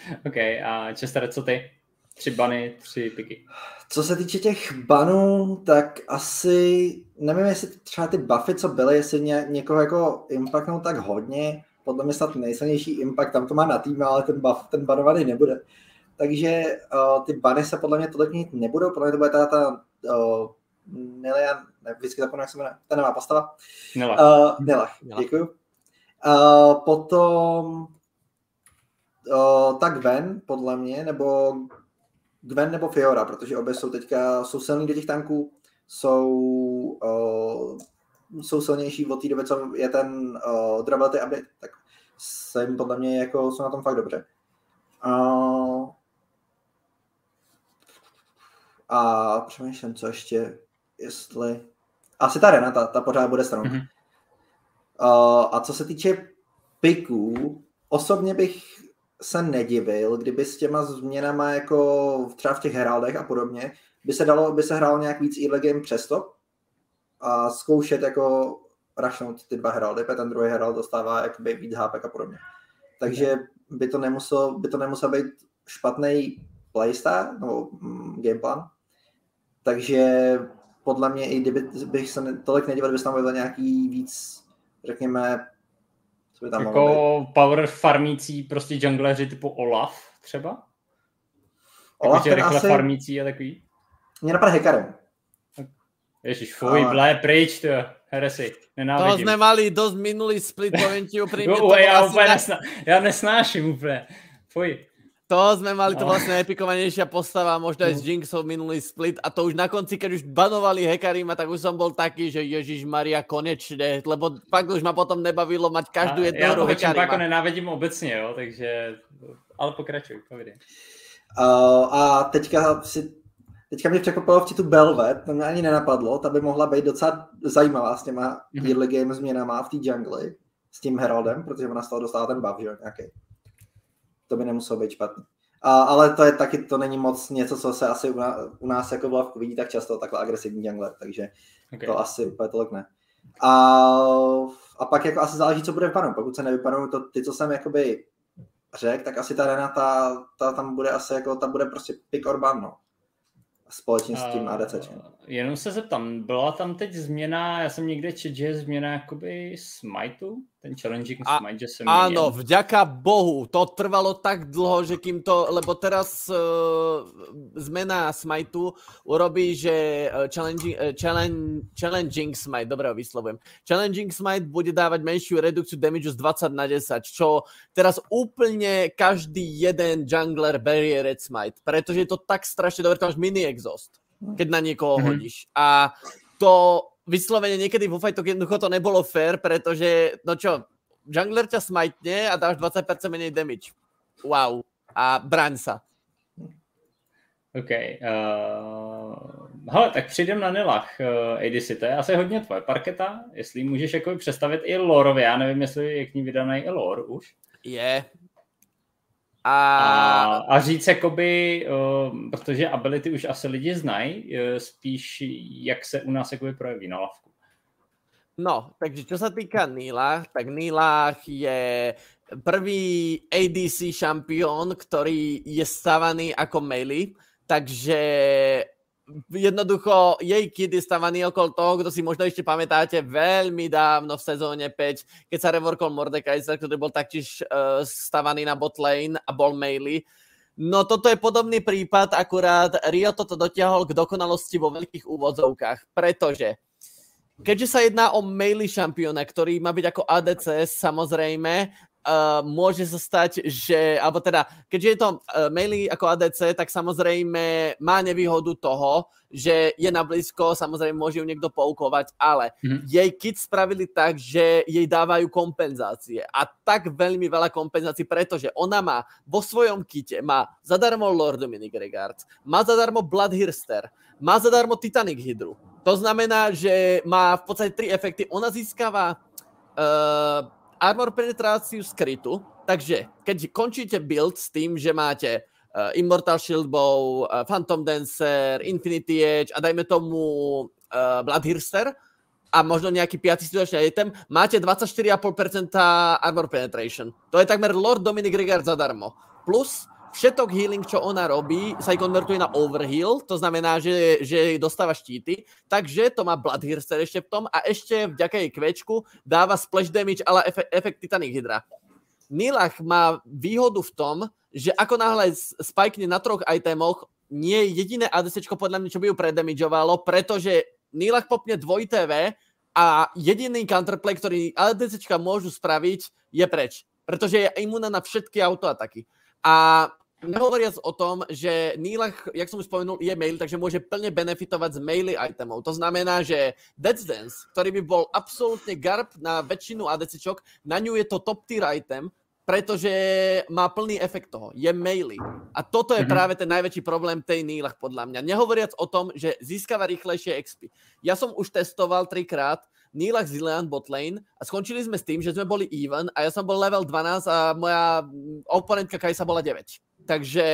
OK, a Chester, co ty? Tři bany, tři piky. Co se týče těch banů, tak asi, nevím, jestli třeba ty buffy, co byly, jestli ně, někoho jako impactnou tak hodně, podle mě snad nejsilnější impact, tam to má na tým, ale ten buff, ten banovaný nebude. Takže uh, ty bany se podle mě tolik mít nebudou, podle mě to bude teda ta uh, Nilian, ne, vždycky zapomínám, jak se jmenuje, ta nová postava. Nila. Uh, Nila, děkuju. Uh, potom uh, tak Gwen, podle mě, nebo Gwen nebo Fiora, protože obě jsou teďka, jsou silní do těch tanků, jsou, uh, jsou silnější od té doby, co je ten uh, durability update, tak se jim podle mě jako jsou na tom fakt dobře. Uh, a přemýšlím, co ještě, jestli... Asi ta Renata, ta pořád bude strong. Mm-hmm. Uh, a co se týče piků, osobně bych se nedivil, kdyby s těma změnama jako třeba v těch heraldech a podobně, by se dalo, by se hrál nějak víc early game přesto a zkoušet jako rašnout ty dva heraldy, protože ten druhý herald dostává jakoby víc hápek a podobně. Takže by to nemuselo, by to nemusel být špatný playstyle nebo mm, gameplan. Takže podle mě, i kdyby bych se tolik nedíval, kdyby tam bylo nějaký víc, řekněme, co tam jako power farmící prostě jungleři typu Olaf třeba? Olaf jako, rychle asi... farmící a takový? Mě napadne hekarem. Ježiš, fuj, ale... blé, pryč, to heresy, nenávidím. To jsme mali dost minulý split, poviem ti úprimne. to já, úplně na... nesná... já nesnáším úplně, fuj. To sme mali to vlastne epikovanejšia postava, možno aj s Jinxom minulý split a to už na konci, keď už banovali Hekarima, tak už som bol taký, že Ježiš Maria konečne, lebo fakt už ma potom nebavilo mať každú jednu hru Hekarima. Já to nenávidím obecně, jo, takže, ale pokračuj, povědě. Uh, a teďka si Teďka mě překvapilo v tu Belvet, to mě ani nenapadlo, ta by mohla být docela zajímavá s těma mm-hmm. early game změnama v té jungli, s tím Heraldem, protože ona z toho dostala ten buff, že jo, nějaký to by nemuselo být špatný. A, ale to je taky, to není moc něco, co se asi u nás, u nás jako Blavku vidí tak často, takhle agresivní jungler, takže okay. to asi úplně tolik ne. A, a pak jako asi záleží, co bude vypadat. Pokud se nevypadnou to, ty, co jsem jakoby řekl, tak asi ta Renata, ta tam bude asi jako, ta bude prostě pick or ban, no společně s tím ADC. Jenom se zeptám, byla tam teď změna, já jsem někde četl, že je změna jakoby Smiteu, ten challenging a, smite, že se měnil. Áno, vďaka Bohu, to trvalo tak dlho, že kým to, lebo teraz uh, zmena Smiteu urobí, že uh, challenging, uh, challenge, challenging smite, dobre ho vyslovujem, challenging smite bude dávať menšiu redukciu damage z 20 na 10, čo teraz úplne každý jeden jungler berie red smite, pretože je to tak strašne dobre, to máš mini exhaust, keď na niekoho mm-hmm. hodíš. A to vyslovene niekedy vo fightoch jednoducho to nebolo fair, pretože, no čo, jungler ťa smajtne a dáš 20% menej damage. Wow. A braň sa. OK. Uh, hele, tak přijdem na Nilach, uh, ADC, to je asi hodně tvoje parketa, jestli můžeš jako představit i lorově, já nevím, jestli je k ní vydaný i lore už. Je, a... a, a říct jakoby, uh, protože ability už asi lidi znají, uh, spíš jak se u nás jakoby projeví na lavku. No, takže čo sa týka Nílach, tak Nílach je prvý ADC šampión, ktorý je stavaný ako melee, takže jednoducho jej kid je stavaný okolo toho, kto si možno ešte pamätáte veľmi dávno v sezóne 5, keď sa revorkol Mordekaiser, ktorý bol taktiež uh, stavaný na bot lane a bol melee. No toto je podobný prípad, akurát Rio toto dotiahol k dokonalosti vo veľkých úvodzovkách, pretože keďže sa jedná o melee šampióna, ktorý má byť ako ADC, samozrejme, uh, môže sa stať, že, alebo teda, keďže je to uh, maily ako ADC, tak samozrejme má nevýhodu toho, že je na blízko, samozrejme môže ju niekto poukovať, ale mm-hmm. jej kit spravili tak, že jej dávajú kompenzácie a tak veľmi veľa kompenzácií, pretože ona má vo svojom kite, má zadarmo Lord Dominic Regards, má zadarmo Bloodhirster, má zadarmo Titanic Hydru. To znamená, že má v podstate tri efekty. Ona získava uh, armor penetráciu skrytu, takže keď končíte build s tým, že máte uh, Immortal Shield Bow, uh, Phantom Dancer, Infinity Edge a dajme tomu uh, Bloodhirster a možno nejaký piatý situačný item, máte 24,5% armor penetration. To je takmer Lord Dominic Rigard zadarmo. Plus všetok healing, čo ona robí, sa konvertuje na overheal, to znamená, že, že dostáva štíty, takže to má Bloodhirster ešte v tom a ešte vďaka jej kvečku dáva splash damage, ale efekt, efekt Titanic Hydra. Nilach má výhodu v tom, že ako náhle spikne na troch itemoch, nie je jediné ADC podľa mňa, čo by ju predamageovalo, pretože Nilach popne 2 TV a jediný counterplay, ktorý ADC môžu spraviť, je preč. Pretože je imúna na všetky autoataky. A Nehovoriac o tom, že Nílach, jak som už spomenul, je mail, takže môže plne benefitovať z maily itemov. To znamená, že Death Dance, ktorý by bol absolútne garb na väčšinu ADCčok, na ňu je to top tier item, pretože má plný efekt toho. Je maily. A toto je mm-hmm. práve ten najväčší problém tej Nílach, podľa mňa. Nehovoriac o tom, že získava rýchlejšie XP. Ja som už testoval trikrát Nilach Zilean botlane a skončili sme s tým, že sme boli even a ja som bol level 12 a moja oponentka Kajsa bola 9. Takže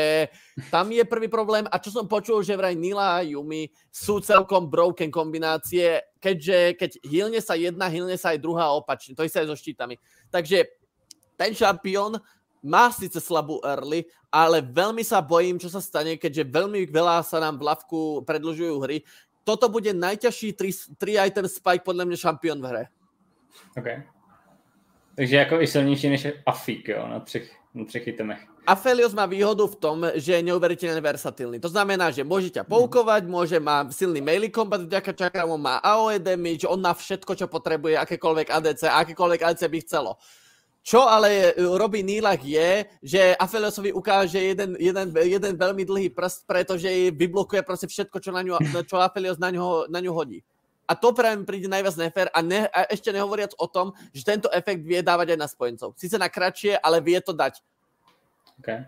tam je prvý problém. A čo som počul, že vraj Nila a Yumi sú celkom broken kombinácie, keďže keď hilne sa jedna, hilne sa aj druhá opačne. To sa aj so štítami. Takže ten šampión má síce slabú early, ale veľmi sa bojím, čo sa stane, keďže veľmi veľa sa nám v lavku predlžujú hry. Toto bude najťažší 3 item spike podľa mňa šampión v hre. OK. Takže jako i silnější než Afik, jo, na třech na třech itemech. Aphelios má výhodu v tom, že je neuveriteľne versatilný. To znamená, že môže ťa poukovať, môže, má silný melee combat vďaka čakramom, má AOE damage, on má všetko, čo potrebuje, akékoľvek ADC, akékoľvek ADC by chcelo. Čo ale robí Nílach je, že Afeliosovi ukáže jeden, jeden, jeden veľmi dlhý prst, pretože vyblokuje proste všetko, čo, na ňu, čo Afelios na ňu, na ňu hodí. A to práve mi príde najviac nefér a, ne, a ešte nehovoriac o tom, že tento efekt vie dávať aj na spojencov. Sice na kratšie, ale vie to dať. Okay.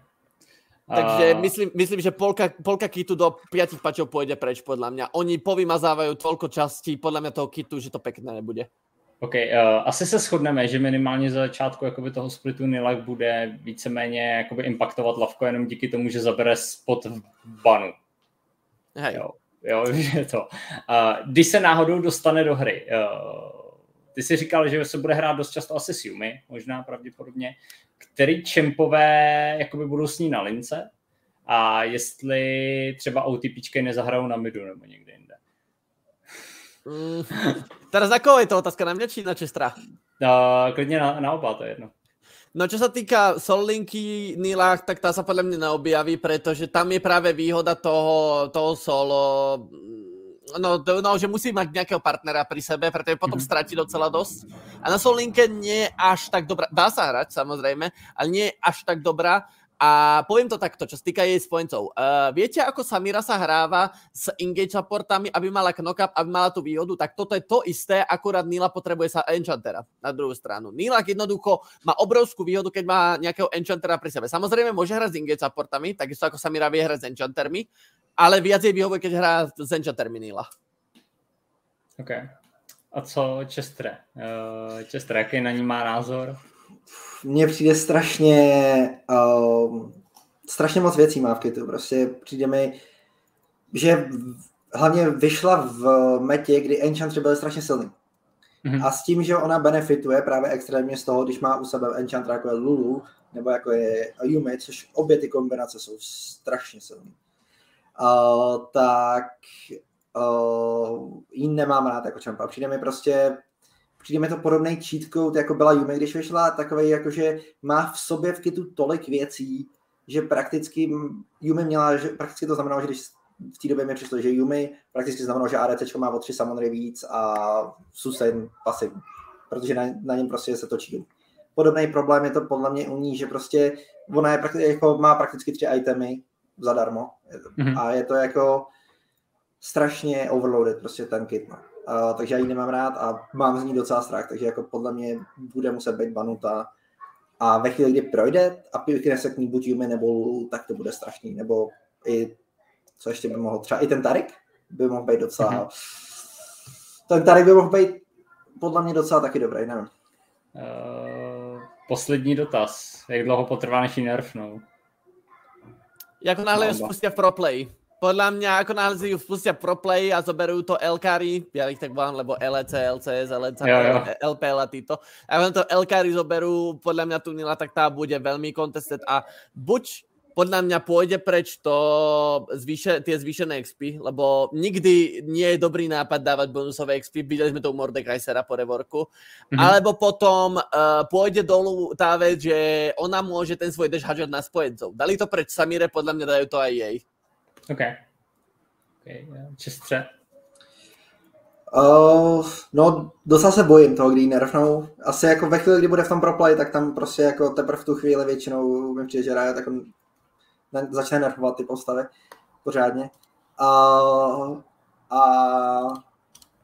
Takže uh... myslím, myslím, že polka, polka kitu do piatich pačov pôjde preč, podľa mňa. Oni povymazávajú toľko častí, podľa mňa toho kitu, že to pekné nebude. OK, uh, asi se shodneme, že minimálně za začátku jakoby toho splitu Nilak bude víceméně jakoby impaktovat lavko jenom díky tomu, že zabere spot v banu. Hej. Jo, jo, že to. Uh, když se náhodou dostane do hry, uh, ty jsi říkal, že se bude hrát dost často asi s Yumi, možná pravděpodobně který čempové jakoby budou s ní na lince a jestli třeba OTPčky nezahrajou na midu nebo někde jinde. Mm, teraz ako je to otázka na mňa či na Čestra? Uh, klidně na, na oba, to je jedno. No čo sa týka Solinky Nilách, tak tá sa podľa mňa neobjaví, pretože tam je práve výhoda toho, toho solo no, no, že musí mať nejakého partnera pri sebe, pretože potom mm-hmm. stratí docela dosť. A na Solinke nie je až tak dobrá, dá sa hrať samozrejme, ale nie je až tak dobrá. A poviem to takto, čo sa týka jej spojencov. Uh, viete, ako Samira sa hráva s engage supportami, aby mala knock-up, aby mala tú výhodu? Tak toto je to isté, akurát Nila potrebuje sa enchantera na druhú stranu. Nila jednoducho má obrovskú výhodu, keď má nejakého enchantera pri sebe. Samozrejme môže hrať s engage supportami, takisto ako Samira vie hrať s enchantermi, ale viac jej vyhovuje, keď hrá Zenča Terminila. OK. A co Chester? Uh, Chester, jaký na ní má názor? Mně přijde strašně uh, strašně moc věcí má v kitu. Prostě přijde mi, že hlavně vyšla v metě, kdy Enchantry byl strašně silný. Mm-hmm. A s tím, že ona benefituje právě extrémně z toho, když má u sebe Enchantra jako je Lulu, nebo jako je Yumi, což obě ty kombinace jsou strašně silné uh, tak uh, ji nemám rád jako čempa. Přijde mi prostě, přijde mi to podobný cheat code, jako byla Yumi, když vyšla, takový jako, že má v sobě v kitu tolik věcí, že prakticky Yumi měla, že prakticky to znamenalo, že když v té době mi přišlo, že Yumi prakticky znamenalo, že ADC má o tři samonery víc a Susan pasivní, protože na, na něm prostě se točí. Podobný problém je to podle mě u ní, že prostě ona je prakticky, jako má prakticky tři itemy, zadarmo. Mm-hmm. A je to jako strašně overloaded prostě ten kit. No. Uh, takže já ji nemám rád a mám z ní docela strach, takže jako podle mě bude muset být banuta. A ve chvíli, kdy projde a pěkně se k ní buď Yumi nebo Lulu, tak to bude strašný. Nebo i, co ještě by mohl, třeba i ten Tarik by mohl být docela... Mm-hmm. Ten Tarik by mohl být podle mě docela taky dobrý, nevím. Uh, poslední dotaz. Jak dlouho potrvá, než ji nerfnou? Ako náhle spustia v ProPlay. Podľa mňa, ako náhle ju spustia v ProPlay a zoberú to LKry, ja ich tak volám, lebo LEC, LCS, jo. LPL a títo. A to LKry zoberú, podľa mňa tu Nila, tak tá bude veľmi contested a buď podľa mňa pôjde preč to zvýše, tie zvýšené XP, lebo nikdy nie je dobrý nápad dávať bonusové XP, videli sme to u Mordekaisera po revorku, mm-hmm. alebo potom uh, pôjde dolu tá vec, že ona môže ten svoj dash hažať na spojencov. Dali to preč Samire, podľa mňa dajú to aj jej. OK. okay. Čistře. Uh, no, docela se bojím toho, kdy ji nerfnou. Asi jako ve chvíli, kdy bude v tom proplay, tak tam prostě jako teprve v tu chvíli většinou mi přijde, že Riot jako začne nerfovat ty postavy pořádně. A, a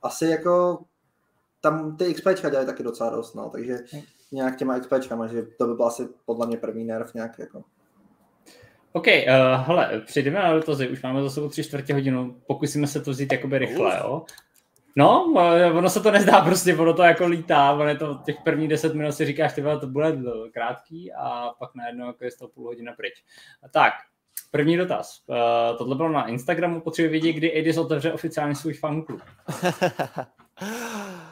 asi jako tam ty XPčka dělají taky docela dost, no, takže nějak těma XPčkama, že to by byl asi podle mě první nerv nějak jako. OK, uh, hele, přejdeme na dotazy, už máme za sebou tři čtvrtě hodinu, pokusíme se to vzít jakoby rychle, jo. No, eh, ono se to nezdá prostě, ono to jako lítá, ono je to těch prvních deset minut si říkáš, tyhle, to bude krátký a pak najednou jako je to půl hodina pryč. Tak, první dotaz. Uh, tohle bylo na Instagramu, potřebuji vidět, kdy Edis otevře oficiálně svůj fanklub.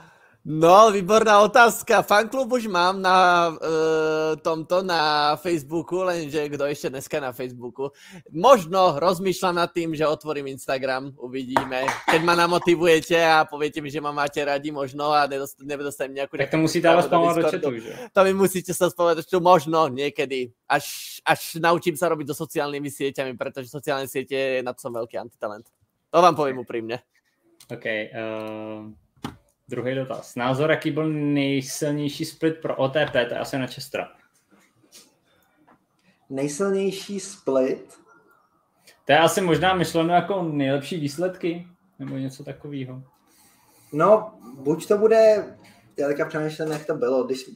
No, výborná otázka. Fanklub už mám na uh, tomto, na Facebooku, lenže kdo ještě dneska na Facebooku. Možno rozmýšľam nad tým, že otvorím Instagram, uvidíme. Keď ma namotivujete a poviete mi, že ma máte radi, možno a nedostanem nejakú... Tak to musíte ale spávať do chatu, že? To mi musíte sa spávať do možno niekedy. Až, až naučím sa robiť so sociálnymi sieťami, pretože sociálne siete na to som veľký antitalent. To vám poviem úprimne. OK. Uh... Druhý dotaz. Názor, jaký byl nejsilnější split pro OTP, to je asi na Čestra. Nejsilnější split? To je asi možná myšleno jako nejlepší výsledky, nebo něco takového. No, buď to bude, já teďka přemýšlím, jak to bylo, když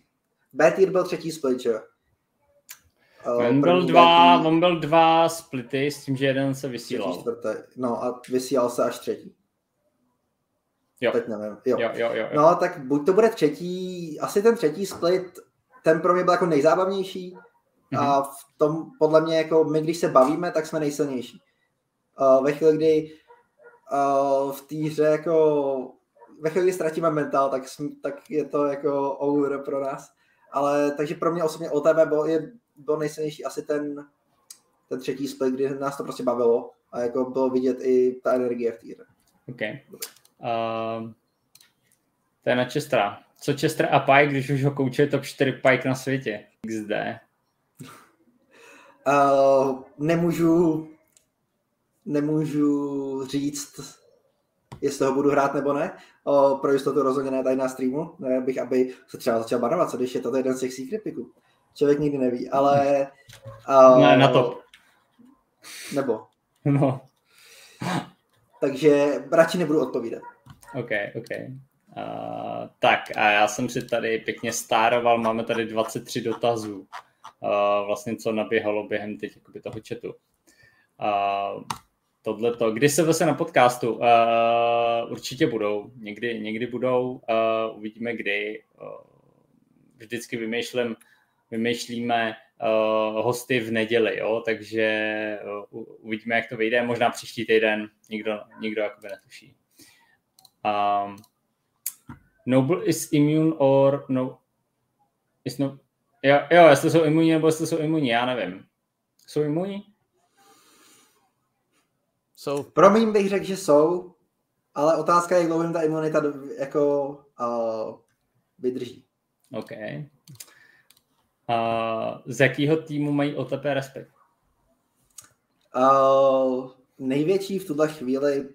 B byl třetí split, že jo? On byl, dva, on byl dva splity s tím, že jeden se vysílal. No a vysílal se až třetí. Jo. Teď nevím. Jo. Jo, jo, jo, jo. No, tak buď to bude třetí, asi ten třetí split, ten pro mě byl jako nejzábavnější mm-hmm. a v tom, podle mě, jako my, když se bavíme, tak jsme nejsilnější. Uh, ve chvíli, kdy uh, v té hře jako ve chvíli, kdy ztratíme mental, tak, jsme, tak je to jako over pro nás. Ale takže pro mě osobně OTB byl, je, byl nejsilnější asi ten, ten třetí split, kdy nás to prostě bavilo a jako bylo vidět i ta energie v té hře. Okay. Uh, to je na Chestera. Co Chester a Pike, když už ho koučuje top 4 Pike na světě? XD. Uh, nemůžu nemůžu říct, jestli ho budu hrát nebo ne. O, pro jistotu rozhodně ne tady na streamu. Ne, bych, aby se třeba začal banovat, co když je to jeden z těch secret picků. Člověk nikdy neví, ale... Uh, ne, na to. Nebo. No. Takže radši nebudu odpovídat. OK, OK. Uh, tak a já jsem si tady pěkně stároval, máme tady 23 dotazů, uh, vlastně co naběhalo během teď jakoby toho chatu. Uh, tohleto. Kdy se zase na podcastu? Uh, určitě budou, někdy, někdy budou, uh, uvidíme kdy. Uh, vždycky vymýšlím, vymýšlíme uh, hosty v neděli, jo? takže uh, uvidíme, jak to vyjde, možná příští týden, nikdo, nikdo jakoby netuší. Um, Noble is immune or no... Is no... Jo, jo, jestli jsou imunní nebo jestli jsou imunní, já nevím. Jsou imunní? Jsou. Pro mě bych řekl, že jsou, ale otázka je, jak dlouho jim ta imunita jako uh, vydrží. OK. Uh, z jakého týmu mají OTP respekt? Uh, největší v tuhle chvíli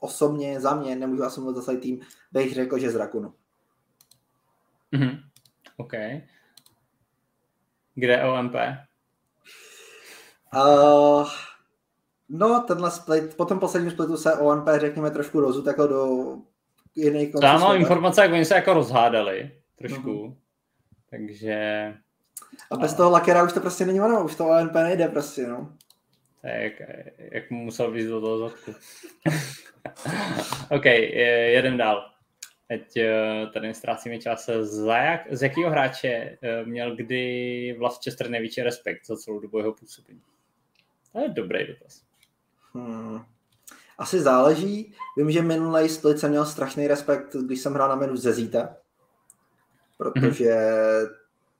osobně za mě, nemůžu asi mluvit za celý tým, bych řekl, že z Rakunu. Mm-hmm. OK. Kde OMP? Uh, no, tenhle split, po tom posledním splitu se OMP, řekněme, trošku rozutekl do jiných koncí. Já mám informace, jak oni se jako rozhádali trošku. Mm-hmm. Takže... A bez toho Lakera už to prostě není ono, už to OMP nejde prostě, no. Tak, jak mu musel víc do toho zadku. OK, jedem dál. Teď eh, tady ztrácíme čas. Za jak, z jakého hráče eh, měl kdy Vlast Chester největší respekt za celou dobu jeho působení? To je dobrý dotaz. Hmm. Asi záleží. Vím, že minulý split jsem měl strašný respekt, když jsem hrál na menu ze Zita, protože mm-hmm.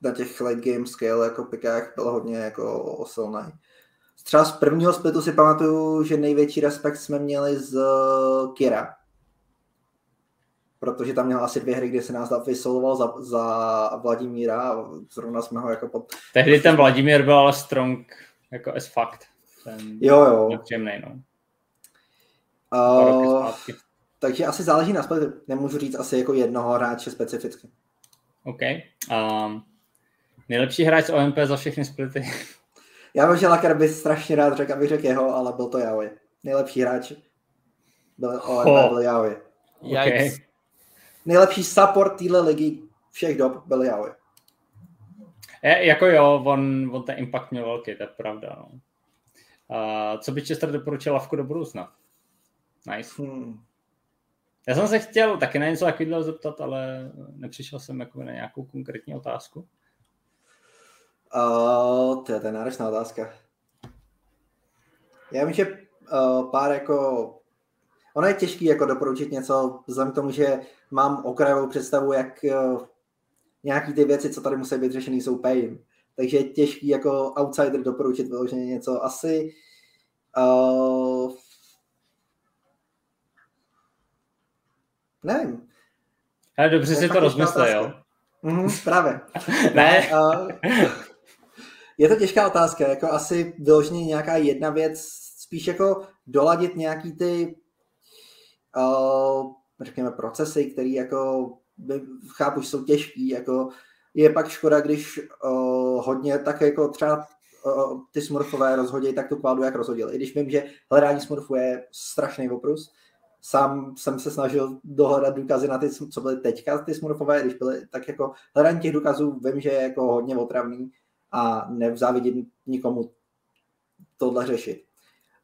na těch late game skill jako pikách byl hodně jako silný. Třeba z prvního splitu si pamatuju, že největší respekt jsme měli z eh, Kira. Protože tam měl asi dvě hry, kde se nás vysoloval za, za Vladimíra a zrovna jsme ho jako pod... Tehdy ten Vladimír byl ale strong jako as fakt. Ten jo, jo. Nepříjemnej, no. Uh, takže asi záleží na splitu. Nemůžu říct asi jako jednoho hráče specificky. OK. Um, nejlepší hráč z OMP za všechny splity. Já vím, že Laker by strašně rád řekl, abych řekl jeho, ale byl to Yaoi. Nejlepší hráč byl, oh. byl Yaoi. Okay. Nejlepší support téhle ligy všech dob byl Yaoi. Je, jako jo, on, on ten impact měl velký, to je pravda. No. Uh, co by Chester doporučil Lavku do budoucna? Nice. Hmm. Já jsem se chtěl taky na něco takového zeptat, ale nepřišel jsem jako na nějakou konkrétní otázku. Uh, to je, to náročná otázka. Já vím, že uh, pár jako... ono je těžký jako doporučit něco, vzhledem k tomu, že mám okrajovou představu, jak uh, nějaký ty věci, co tady musí být řešený, jsou pain. Takže je těžký jako outsider doporučit vyloženě něco. Asi uh, nevím. Ale dobře si to rozmyslel, jo? Mm, právě. ne. Uh, je to těžká otázka, jako asi vyloženě nějaká jedna věc, spíš jako doladit nějaký ty uh, řekněme procesy, které jako chápu, že jsou těžký, jako je pak škoda, když uh, hodně tak jako třeba uh, ty smurfové rozhodí tak tu kvádu, jak rozhodili. I když vím, že hledání smurfů je strašný oprus, sám jsem se snažil dohledat důkazy na ty, co byly teďka ty smurfové, když byly, tak jako hledání těch důkazů vím, že je jako hodně otravný a nevzávidím nikomu tohle řešit.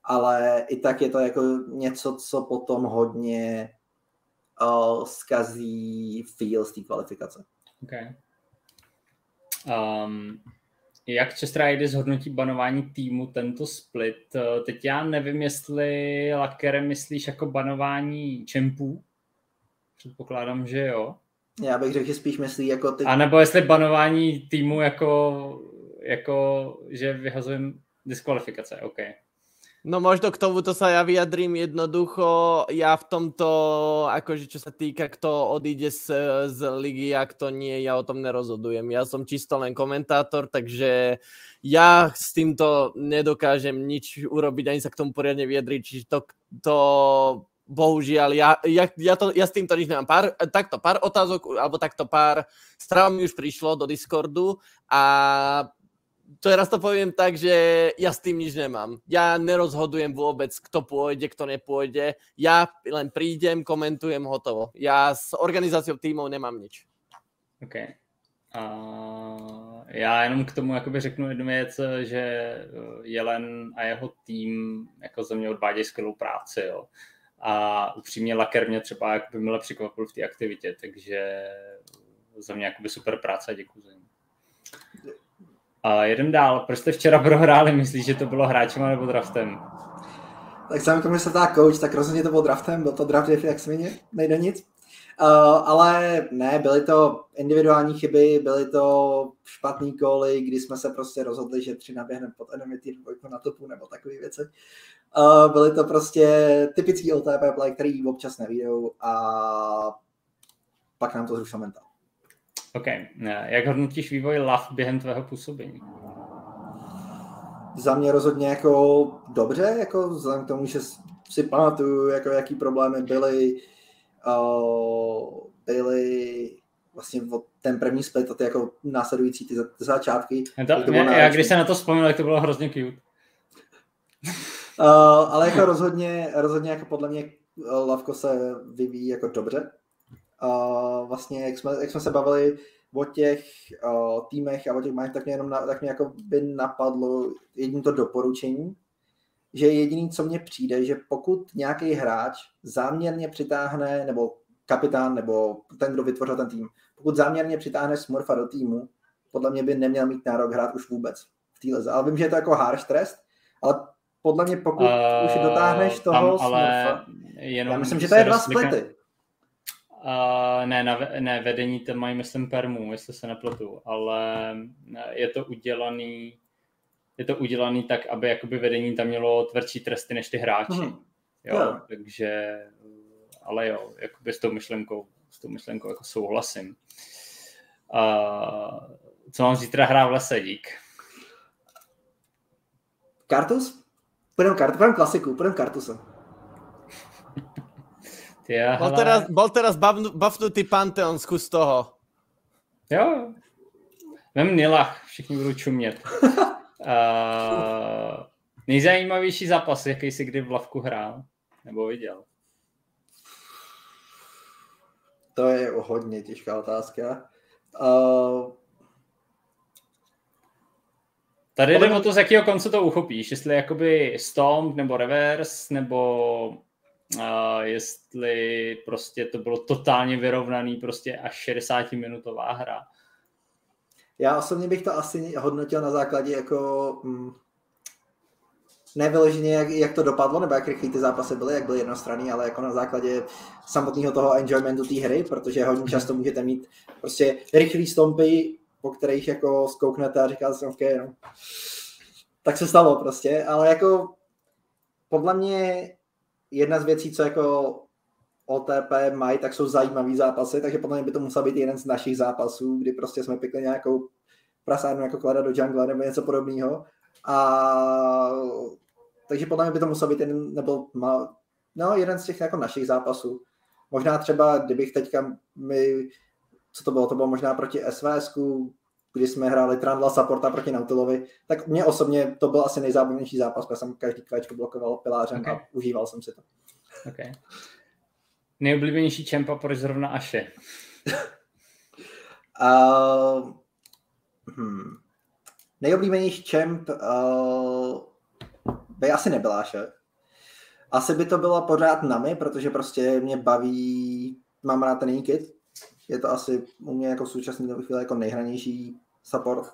Ale i tak je to jako něco, co potom hodně uh, zkazí feel z té kvalifikace. Okay. Um, jak Chester Riders zhodnotí banování týmu tento split? Eh, teď já nevím, jestli Lakere myslíš jako banování čempů. Předpokládám, že jo. Já bych řekl, že spíš myslí jako ty... A nebo jestli banování týmu jako, jako že vyhazujem diskvalifikace, OK. No možno k tomuto sa ja vyjadrím jednoducho. Ja v tomto, akože čo sa týka, kto odíde z, z ligy a kto nie, ja o tom nerozhodujem. Ja som čisto len komentátor, takže ja s týmto nedokážem nič urobiť, ani sa k tomu poriadne vyjadriť. Čiže to, to bohužiaľ, ja, ja, ja, to, ja s týmto nič nemám. Pár, takto pár otázok, alebo takto pár správ mi už prišlo do Discordu a teraz to poviem tak, že ja s tým nič nemám. Ja nerozhodujem vôbec, kto pôjde, kto nepôjde. Ja len prídem, komentujem, hotovo. Ja s organizáciou týmov nemám nič. OK. Uh, já jenom k tomu jakoby řeknu jednu věc, že eh, Jelen a jeho tým jako za mě odvádějí skvělou práci. Jo. A upřímně Laker mě třeba jakoby mile překvapil v té aktivitě, takže za mě jakoby super práce a děkuji za ní. A jedem dál. Proč jste včera prohráli? Myslíš, že to bylo hráčem nebo draftem? Tak sám tomu se tá coach, tak rozhodně to bylo draftem, byl to draft jak svině, nejde nic. Uh, ale ne, byly to individuální chyby, byly to špatný góly, kdy jsme se prostě rozhodli, že tři naběhneme pod Enemity dvojku na topu nebo takové věci. Uh, byly to prostě typický OTP play, který občas nevídou a pak nám to zrušil mentál. OK. Jak hodnotíš vývoj LAV během tvého působení? Za mě rozhodně jako dobře, jako vzhledem k tomu, že si pamatuju, jako jaký problémy byly, uh, byly vlastně od ten první split a ty jako následující ty, ty začátky. To, to já, já, když se na to vzpomněl, tak to bylo hrozně cute. uh, ale jako rozhodně, rozhodně jako podle mě Lavko se vyvíjí jako dobře uh, vlastně, jak jsme, jak jsme se bavili o těch uh, týmech a o těch máš, tak mě jenom na, tak mě jako by napadlo jediné to doporučení, že jediný, co mně přijde, že pokud nějaký hráč záměrně přitáhne, nebo kapitán, nebo ten, kdo vytvořil ten tým, pokud záměrně přitáhne Smurfa do týmu, podle mě by neměl mít nárok hrát už vůbec v té leze. Ale vím, že je to jako harsh trest, ale podle mě pokud uh, už dotáhneš toho tam, ale Smurfa, jenom já myslím, že to je dva splity. Uh, ne, na, ne, vedení to mají, myslím, permu, jestli se nepletu, ale je to udělaný je to udělaný tak, aby jakoby vedení tam mělo tvrdší tresty než ty hráči. Mm-hmm. Jo, yeah. takže, ale jo, jakoby s tou myšlenkou, s tou myšlenkou jako souhlasím. Uh, co mám zítra hrát v lese, dík. Kartus? Půjdeme kartu, půjdeme klasiku, půjdeme kartusem. Bol, teraz, bol teraz bavnutý Pantheon, zkus toho. Jo, vem Nilach, všichni budou čumět. uh, nejzajímavější zápas, jaký jsi kdy v Lavku hrál? Nebo viděl? To je hodně těžká otázka. Uh, Tady jde o to, z jakého konce to uchopíš. Jestli jakoby stomp, nebo reverse, nebo jestli prostě to bylo totálně vyrovnaný, prostě až 60-minutová hra. Já osobně bych to asi hodnotil na základě jako mm, nevyloženě, jak, jak to dopadlo, nebo jak rychlý ty zápasy byly, jak byly jednostranný, ale jako na základě samotného toho enjoymentu té hry, protože hodně často můžete mít prostě rychlý stompy, po kterých jako zkouknete a říkáte si, okay, no. tak se stalo prostě, ale jako podle mě jedna z věcí, co jako OTP mají, tak jsou zajímavý zápasy, takže podle mě by to musel být jeden z našich zápasů, kdy prostě jsme pěkně nějakou prasárnu jako kladat do jungle nebo něco podobného. A takže podle mě by to musel být jeden, nebo má, no, jeden z těch jako našich zápasů. Možná třeba, kdybych teďka my, co to bylo, to bylo možná proti SVS, kdy jsme hráli Trandla Supporta proti Nautilovi, tak mě osobně to byl asi nejzábavnější zápas, protože jsem každý klečko blokoval pilářem okay. a užíval jsem si to. Okay. Nejoblíbenější čempa, proč zrovna Aše? uh, hmm. Nejoblíbenější čemp uh, by asi nebyla Aše. Asi by to bylo pořád nami, protože prostě mě baví, mám rád ten kit. Je to asi u mě jako v současné chvíli jako nejhranější support.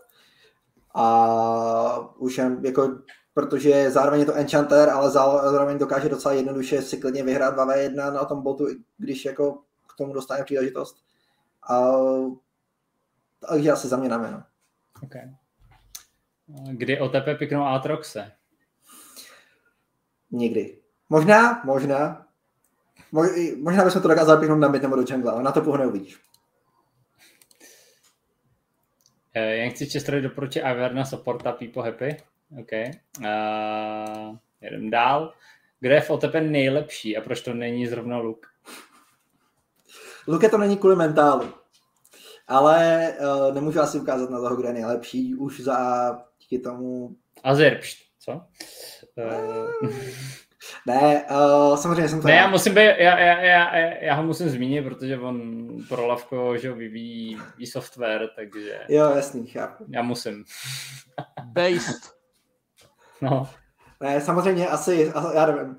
A už jen jako protože zároveň je to enchanter, ale zároveň dokáže docela jednoduše si klidně vyhrát 2v1 na tom botu, když jako k tomu dostane příležitost. A, takže asi za mě na no. Okay. Kdy OTP piknou Aatroxe? Nikdy. Možná, možná. Možná bychom to dokázali piknout na mid nebo do jungle, ale na to pohne uvidíš. Eh, jak chci Chesterovi doporučit Averna supporta People Happy? OK. Uh, jedem dál. Kde je v nejlepší a proč to není zrovna Luk? Luke to není kvůli mentálu. Ale uh, nemůžu asi ukázat na toho, kde je nejlepší. Už za díky tomu... Azerpšt, co? Uh... Ne, uh, samozřejmě jsem to... Ne, já musím být, já, já, já, já, ho musím zmínit, protože on pro Lavko, že ho vyvíjí software, takže... Jo, jasný, chápu. Já musím. Based. No. Ne, samozřejmě asi, já nevím.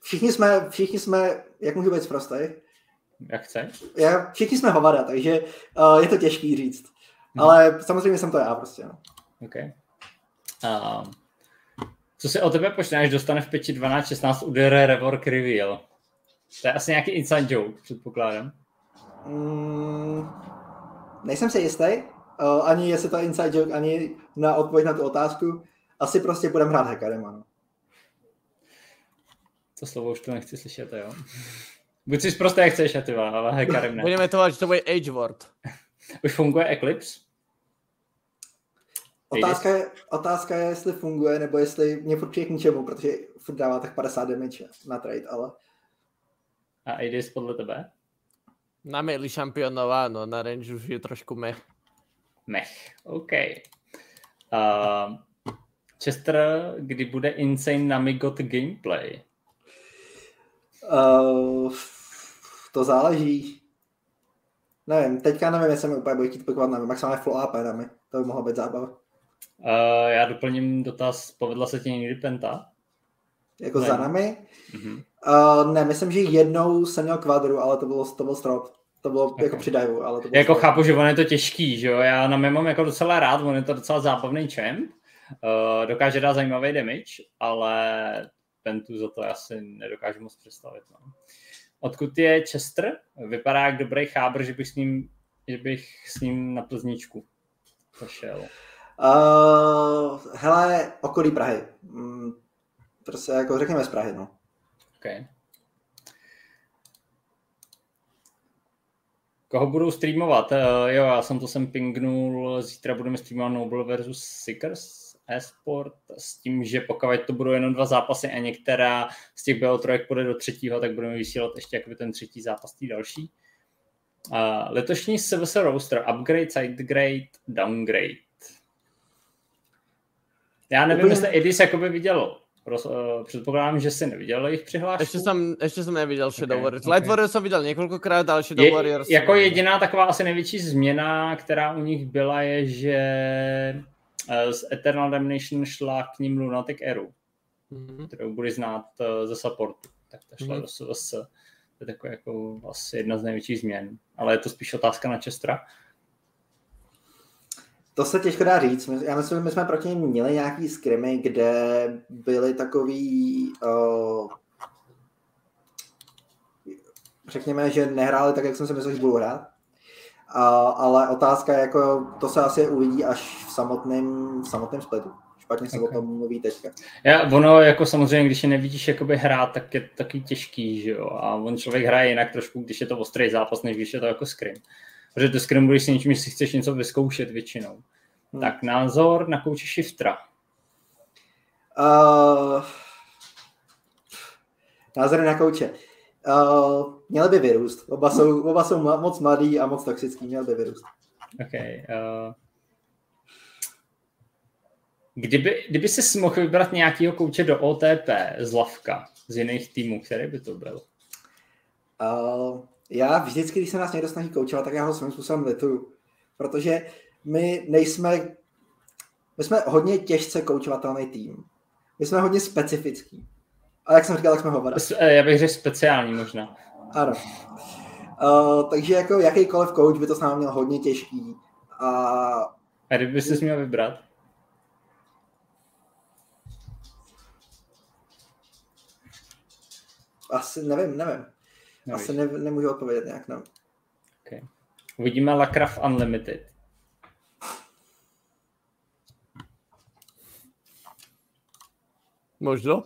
Všichni jsme, všichni jsme, jak můžu být prostý? Jak chceš? Já, všichni jsme hovada, takže uh, je to těžký říct. Hmm. Ale samozřejmě jsem to já prostě. No. OK. Um, co si o tebe počne, až dostane v 5 12, 16 udere Rework Reveal? To je asi nějaký inside joke, předpokládám. Mm, nejsem si jistý, uh, ani jestli to je inside joke, ani na odpověď na tu otázku asi prostě budeme hrát hackerem, ano. To slovo už to nechci slyšet, jo. Buď si prostě jak chceš, ty ale hackerem ne. Budeme to že to bude Age Word. Už funguje Eclipse? Otázka je, otázka je, jestli funguje, nebo jestli mě furt k ničemu, protože furt dává tak 50 damage na trade, ale... A Adis podle tebe? Na melee šampionová, no, na range už je trošku mech. Mech, OK. Uh, Chester, kdy bude Insane Namigot gameplay? Uh, to záleží. Nevím, teďka nevím, jestli mi úplně bude chtít pikovat, nevím, maximálně full AP dáme. To by mohlo být zábava. Uh, já doplním dotaz, povedla se ti někdy Penta? Jako ne. za nami? Mm-hmm. Uh, ne, myslím, že jednou jsem měl kvadru, ale to bylo, to byl strop. To bylo okay. jako při diveu, ale to bylo Jako strop. chápu, že on je to těžký, že jo? Já na mě mám jako docela rád, on je to docela zábavný champ. Uh, dokáže dát zajímavý damage, ale Pentu za to asi nedokážu moc představit. No. Odkud je Chester? Vypadá jak dobrý chábr, že bych s ním, že bych s ním na plzničku zašel. Uh, hele, okolí Prahy. Mm, prostě jako řekněme z Prahy, no. Okay. Koho budou streamovat? Uh, jo, já jsem to sem pingnul, zítra budeme streamovat Noble versus Seekers e-sport s tím, že pokud to budou jenom dva zápasy a některá z těch BO3 půjde do třetího, tak budeme vysílat ještě jakoby ten třetí zápas, tý další. Uh, letošní CVS Roaster, upgrade, sidegrade, downgrade. Já nevím, jestli Edis jakoby viděl Roz, uh, předpokládám, že jsi neviděl jejich přihlášku. Ještě jsem, ještě jsem neviděl Shadow okay, Warriors. Okay. Light Warriors jsem viděl několikrát, ale Shadow je, Warriors... Jako jediná taková asi největší změna, která u nich byla, je, že Eh, z Eternal Damnation šla k ním Lunatic Eru, mm-hmm. kterou bude znát eh, ze supportu. Tak ta šla mm-hmm. do SVS. To je takový jako asi jedna z největších změn. Ale je to spíš otázka na Chestera. To se těžko dá říct. Já myslím, že my jsme proti ním měli nějaký skrimy, kde byly takový uh, řekněme, že nehráli tak, jak jsem si myslel, že budou hrát. Uh, ale otázka je, jako, to se asi uvidí až v samotném, v samotném splitu. Špatně se okay. o tom mluví teďka. Já, ono jako samozřejmě, když je nevidíš jakoby hrát, tak je taky těžký, že jo. A on člověk hraje jinak trošku, když je to ostrý zápas, než když je to jako scrim. Protože to scrim budeš si něčím, si chceš něco vyzkoušet většinou. Hmm. Tak názor na kouče Shiftra. Uh, názory na kouče. Uh, měli by vyrůst. Oba jsou, oba jsou moc mladý a moc toxický, měli by vyrůst. Okay, uh... Kdyby, kdyby si mohl vybrat nějakého kouče do OTP z Lavka, z jiných týmů, který by to byl? Uh, já vždycky, když se nás někdo snaží koučovat, tak já ho svým způsobem lituju. Protože my nejsme, my jsme hodně těžce koučovatelný tým. My jsme hodně specifický. A jak jsem říkal, tak jsme hovada. Já bych řekl speciální možná. Ano. Uh, takže jako jakýkoliv coach by to s námi měl hodně těžký. A, a kdyby jsi měl vybrat? Asi nevím, nevím. Nevíš. Asi ne, nemůžu odpovědět nějak, no. Okay. Uvidíme Lacraft Unlimited. Možno.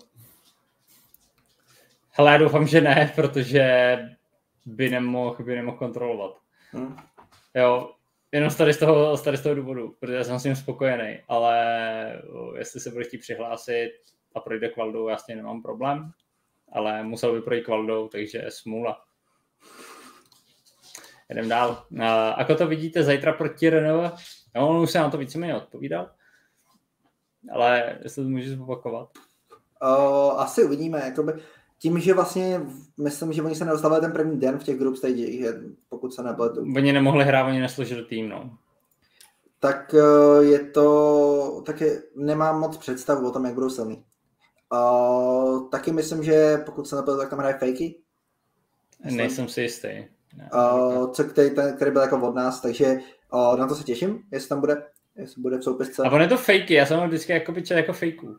Hele, já doufám, že ne, protože by nemohl, by nemohl kontrolovat. Hmm. Jo, jenom tady z, toho, tady z toho důvodu, protože já jsem s ním spokojený, ale jestli se bude chtít přihlásit a projde kvaldou, já s tím nemám problém, ale musel by projít kvaldou, takže smůla. Jdem dál. A ako to vidíte zítra proti Renault? No, on už se na to víceméně odpovídal, ale jestli to můžeš zopakovat. Uh, asi uvidíme. Jakoby, tím, že vlastně myslím, že oni se nedostávali ten první den v těch group stage, že pokud se nepletu. Oni nemohli hrát, oni nesložili tým, no. Tak uh, je to, taky nemám moc představu o tom, jak budou silný. Uh, taky myslím, že pokud se nepletu, tak tam hraje Fakey. Nejsem si jistý. uh, co, který, ten, který byl jako od nás, takže uh, na to se těším, jestli tam bude, jestli bude v soupisce. A on je to fakey, já jsem ho vždycky jako jako fejků.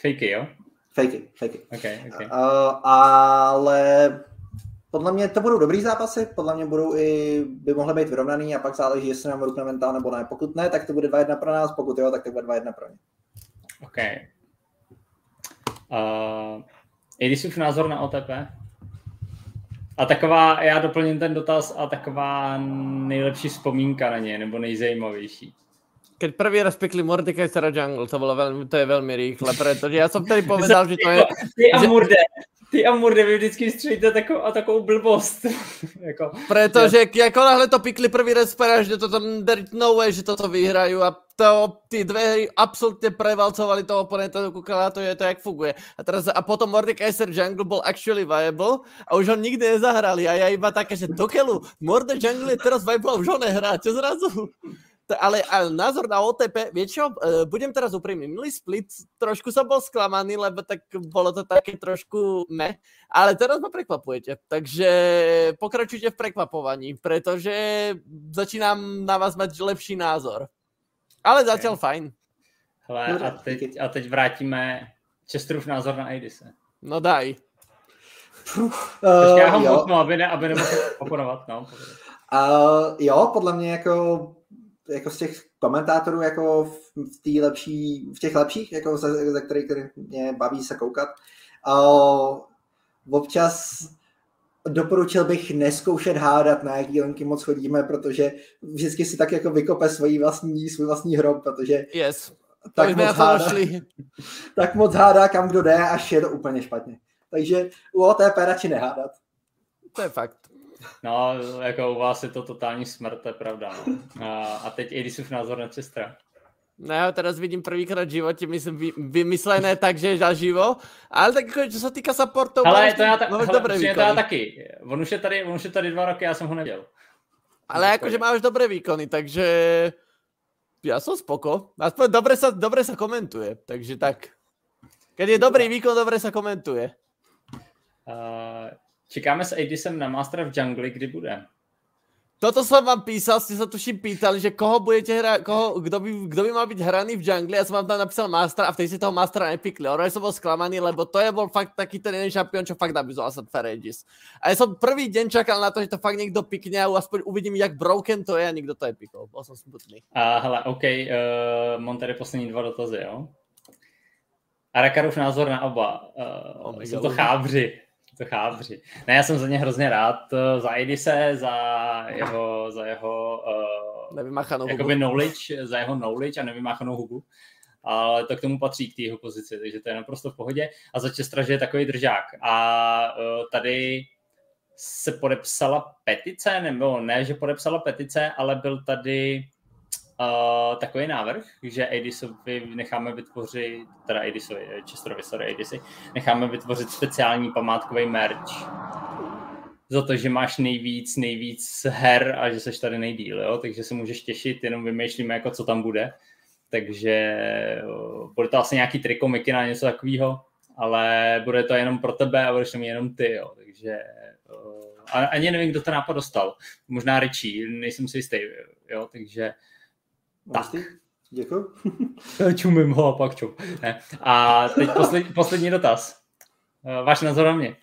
Fakey, jo? Fakey, fakey. Okay, okay. Uh, ale podle mě to budou dobrý zápasy, podle mě budou i, by mohly být vyrovnaný a pak záleží, jestli nám rukne mentál nebo ne. Pokud ne, tak to bude 2-1 pro nás, pokud jo, tak to bude 2-1 pro ně. OK. Uh, Edisův názor na OTP? A taková, já doplním ten dotaz, a taková nejlepší vzpomínka na ně, nebo nejzajímavější. Keď prvý raz pikli Mordekaisera Jungle, to, bolo veľmi, to je veľmi rýchle, pretože ja som vtedy povedal, že to je... Ty a Murde, ty a Murde, vy vždycky střílíte takovou, a takovou blbost. jako, pretože ja. ako náhle to pikli prvý raz, že to tam no way, že toto vyhrajú a to, ty dve hry absolútne prevalcovali toho oponenta do kukala, to je to, jak funguje. A teraz, a potom Mordekaiser Jungle bol actually viable a už ho nikdy nezahrali a ja iba také, že do keľu, Morde Jungle je teraz viable a už ho nehrá, čo zrazu? ale, ale názor na OTP, vieš čo, e, budem teraz úprimný, minulý split trošku som bol sklamaný, lebo tak bolo to také trošku me, ale teraz ma prekvapujete, takže pokračujte v prekvapovaní, pretože začínám na vás mať lepší názor. Ale zatiaľ okay. fajn. Hele, a teď, a teď vrátíme Chesterův názor na Aidise. No daj. Uh, já ho mutnu, aby, ne, aby nemohl oponovat. No, uh, jo, podle mě jako jako z těch komentátorů jako v, v, tý lepší, v těch lepších, jako ze, ze kterých mě baví se koukat. A občas doporučil bych neskoušet hádat, na jaký linky moc chodíme, protože vždycky si tak jako vykope svůj vlastní, svůj vlastní hrob, protože yes. tak, moc hádá, tak moc hádá, kam kdo jde, až je to úplně špatně. Takže u OTP radši nehádat. To je fakt. No, jako u vás je to totální smrt, to je pravda. No. A, a teď Edisův názor na Chestera. No ja teraz vidím prvýkrát v živote, myslím, vy, vymyslené tak, že zaživo, ale tak jako, čo sa týka supportov, ale to já, ta, hele, dobré výkony. to já taky. On už, je tady, on už je tady dva roky, já jsem ho neděl. Ale jakože máš dobré výkony, takže ja som spoko. Aspoň dobre sa, dobre sa komentuje, takže tak. Keď je dobrý výkon, dobre sa komentuje. Uh, Čekáme s Aidisem na Master v Jungle, kdy bude? Toto som vám písal, ste sa tuším pýtali, že koho budete hrať, koho, kdo by, kdo by mal byť hraný v jungle, ja som vám tam napísal Mastera a vtedy si toho Mastera nepikli. Ono som bol sklamaný, lebo to je bol fakt taký ten jeden šampión, čo fakt nabízol Asad Ferregis. A ja som prvý deň čakal na to, že to fakt niekto pikne a aspoň uvidím, jak broken to je a nikto to nepikol. Bol som smutný. A hele, OK, uh, mám tady poslední dva dotazy, jo? Arakarův názor na oba. Uh, oh jsou to chábři to chábři. Ne, já jsem za ně hrozně rád, eh, za Edise, za jeho, za jeho uh, nevymáchanou jakoby hubu. knowledge, za jeho knowledge a nevymáchanou hubu. Ale to k tomu patří, k té jeho pozici, takže to je naprosto v pohodě. A za Čestra, že je takový držák. A uh, tady se podepsala petice, nebo ne, že podepsala petice, ale byl tady uh, takový návrh, že Edisovi necháme vytvořit, teda Edisovi, Chesterovi, sorry, Edisy, necháme vytvořit speciální památkový merch za to, že máš nejvíc, nejvíc her a že seš tady nejdíl, jo? takže se můžeš těšit, jenom vymýšlíme, jako co tam bude. Takže bude to asi nějaký triko, mikina, něco takového, ale bude to jenom pro tebe a budeš mít jenom ty, jo? takže ani nevím, kdo ten nápad dostal. Možná Richie, nejsem si jistý, jo? takže tak. Děkuji. Čumím ho a pak čum. Ne. A teď poslední, poslední dotaz. Eh, váš názor na mě?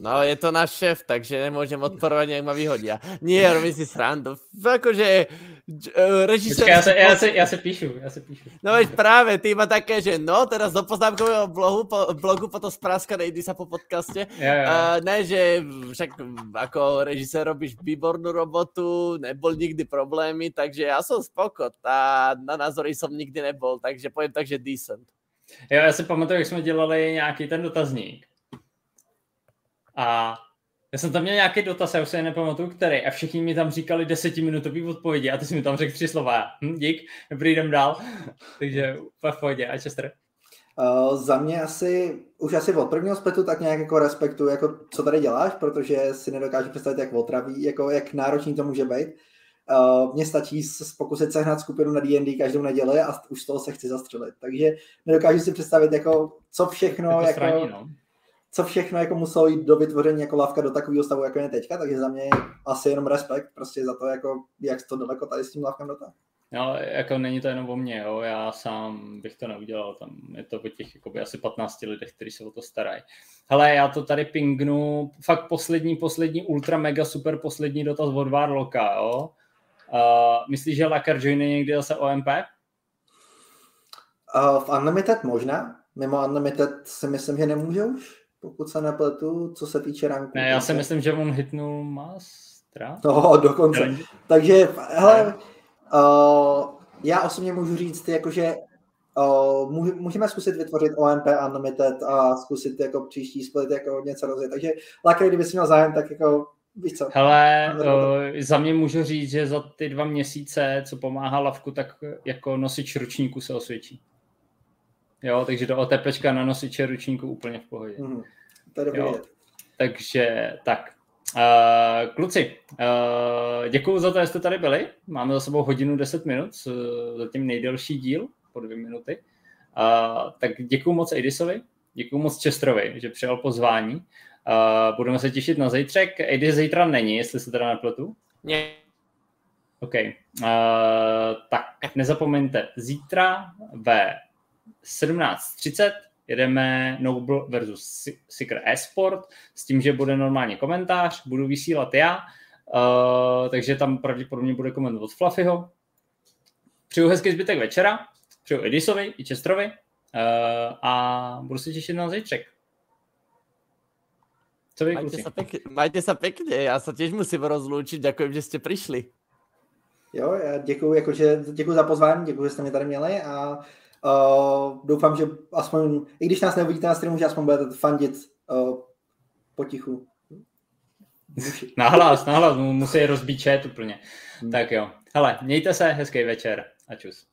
No, je to náš šéf, takže nemôžem odporovať, jak ma vyhodia. Nie, robím si srandu. Akože uh, režisér... Ja sa, ja, sa, ja sa píšu, ja sa píšu. No veď práve, ty ma také, že no, teraz do poznámkového blogu, po, blogu potom spráska nejdi sa po podcaste. Ja, ja. Uh, ne, že však ako režisér robíš výbornú robotu, nebol nikdy problémy, takže ja som spoko. A na názory som nikdy nebol, takže poviem tak, že decent. Jo, já si pamatuju, jak jsme dělali nějaký ten dotazník a já jsem tam měl nějaký dotaz, já už se nepamatuju, který, a všichni mi tam říkali desetiminutový odpovědi a ty jsi mi tam řekl tři slova. Hm, dík, jdem dál. Takže v pohodě. A Chester? Uh, za mě asi, už asi od prvního spletu tak nějak jako respektu, jako co tady děláš, protože si nedokážu představit, jak otraví, jako jak náročný to může být. Uh, mně stačí pokusit sehnat skupinu na D&D každou neděli a už z toho se chci zastřelit. Takže nedokážu si představit, jako, co všechno, jako, straní, no co všechno jako muselo jít do vytvoření jako lavka do takového stavu, jako je teďka, takže za mě je asi jenom respekt prostě za to, jako, jak to daleko tady s tím lavkem dotáhl. No, jako není to jenom o mně, jo. já sám bych to neudělal, tam je to o těch jakoby, asi 15 lidech, kteří se o to starají. Hele, já to tady pingnu, fakt poslední, poslední, ultra mega super poslední dotaz od Warlocka, jo. Uh, myslíš, že Lakar joine někdy zase OMP? Uh, v Unlimited možná, mimo Unlimited si myslím, že nemůže už pokud se nepletu, co se týče ranku. Ne, já si myslím, že on hitnul Mastra. No, dokonce. Challenge. Takže, hele, uh, já osobně můžu říct, jakože uh, můžeme zkusit vytvořit OMP Unlimited a zkusit jako příští split jako něco rozjet. Takže Lakry, kdyby si měl zájem, tak jako víš co. Hele, uh, za mě můžu říct, že za ty dva měsíce, co pomáhá Lavku, tak jako nosič ručníku se osvědčí. Jo, takže do OTPčka na nosiče ručníku úplně v pohodě. Mm, jo. Takže tak. Uh, kluci, uh, děkuji za to, že jste tady byli. Máme za sebou hodinu 10 minut, zatím nejdelší díl, po dvě minuty. Uh, tak děkuji moc Edisovi, děkuji moc Čestrovi, že přijal pozvání. Uh, budeme se těšit na zítřek. Edis zítra není, jestli se teda nepletu. Ne. OK. Uh, tak nezapomeňte, zítra ve 17.30 jedeme Noble versus Seeker Esport s tím, že bude normálně komentář, budu vysílat já, uh, takže tam pravděpodobně bude komentovat Fluffyho. Přeju hezký zbytek večera, přeju Edisovi i Čestrovi uh, a budu se těšit na zítřek. Co vy, majte, sa pekne, majte sa pekne, já se těž musím rozloučit, děkuji, že jste přišli. Jo, já děkuji, jakože, děkuji za pozvání, děkuji, že jste mě tady měli a Uh, doufám, že aspoň, i když nás neuvidíte na streamu, že aspoň budete fandit uh, potichu. nahlas, nahlas, musí rozbít chat úplně. Hmm. Tak jo. Hele, mějte se, hezký večer a čus.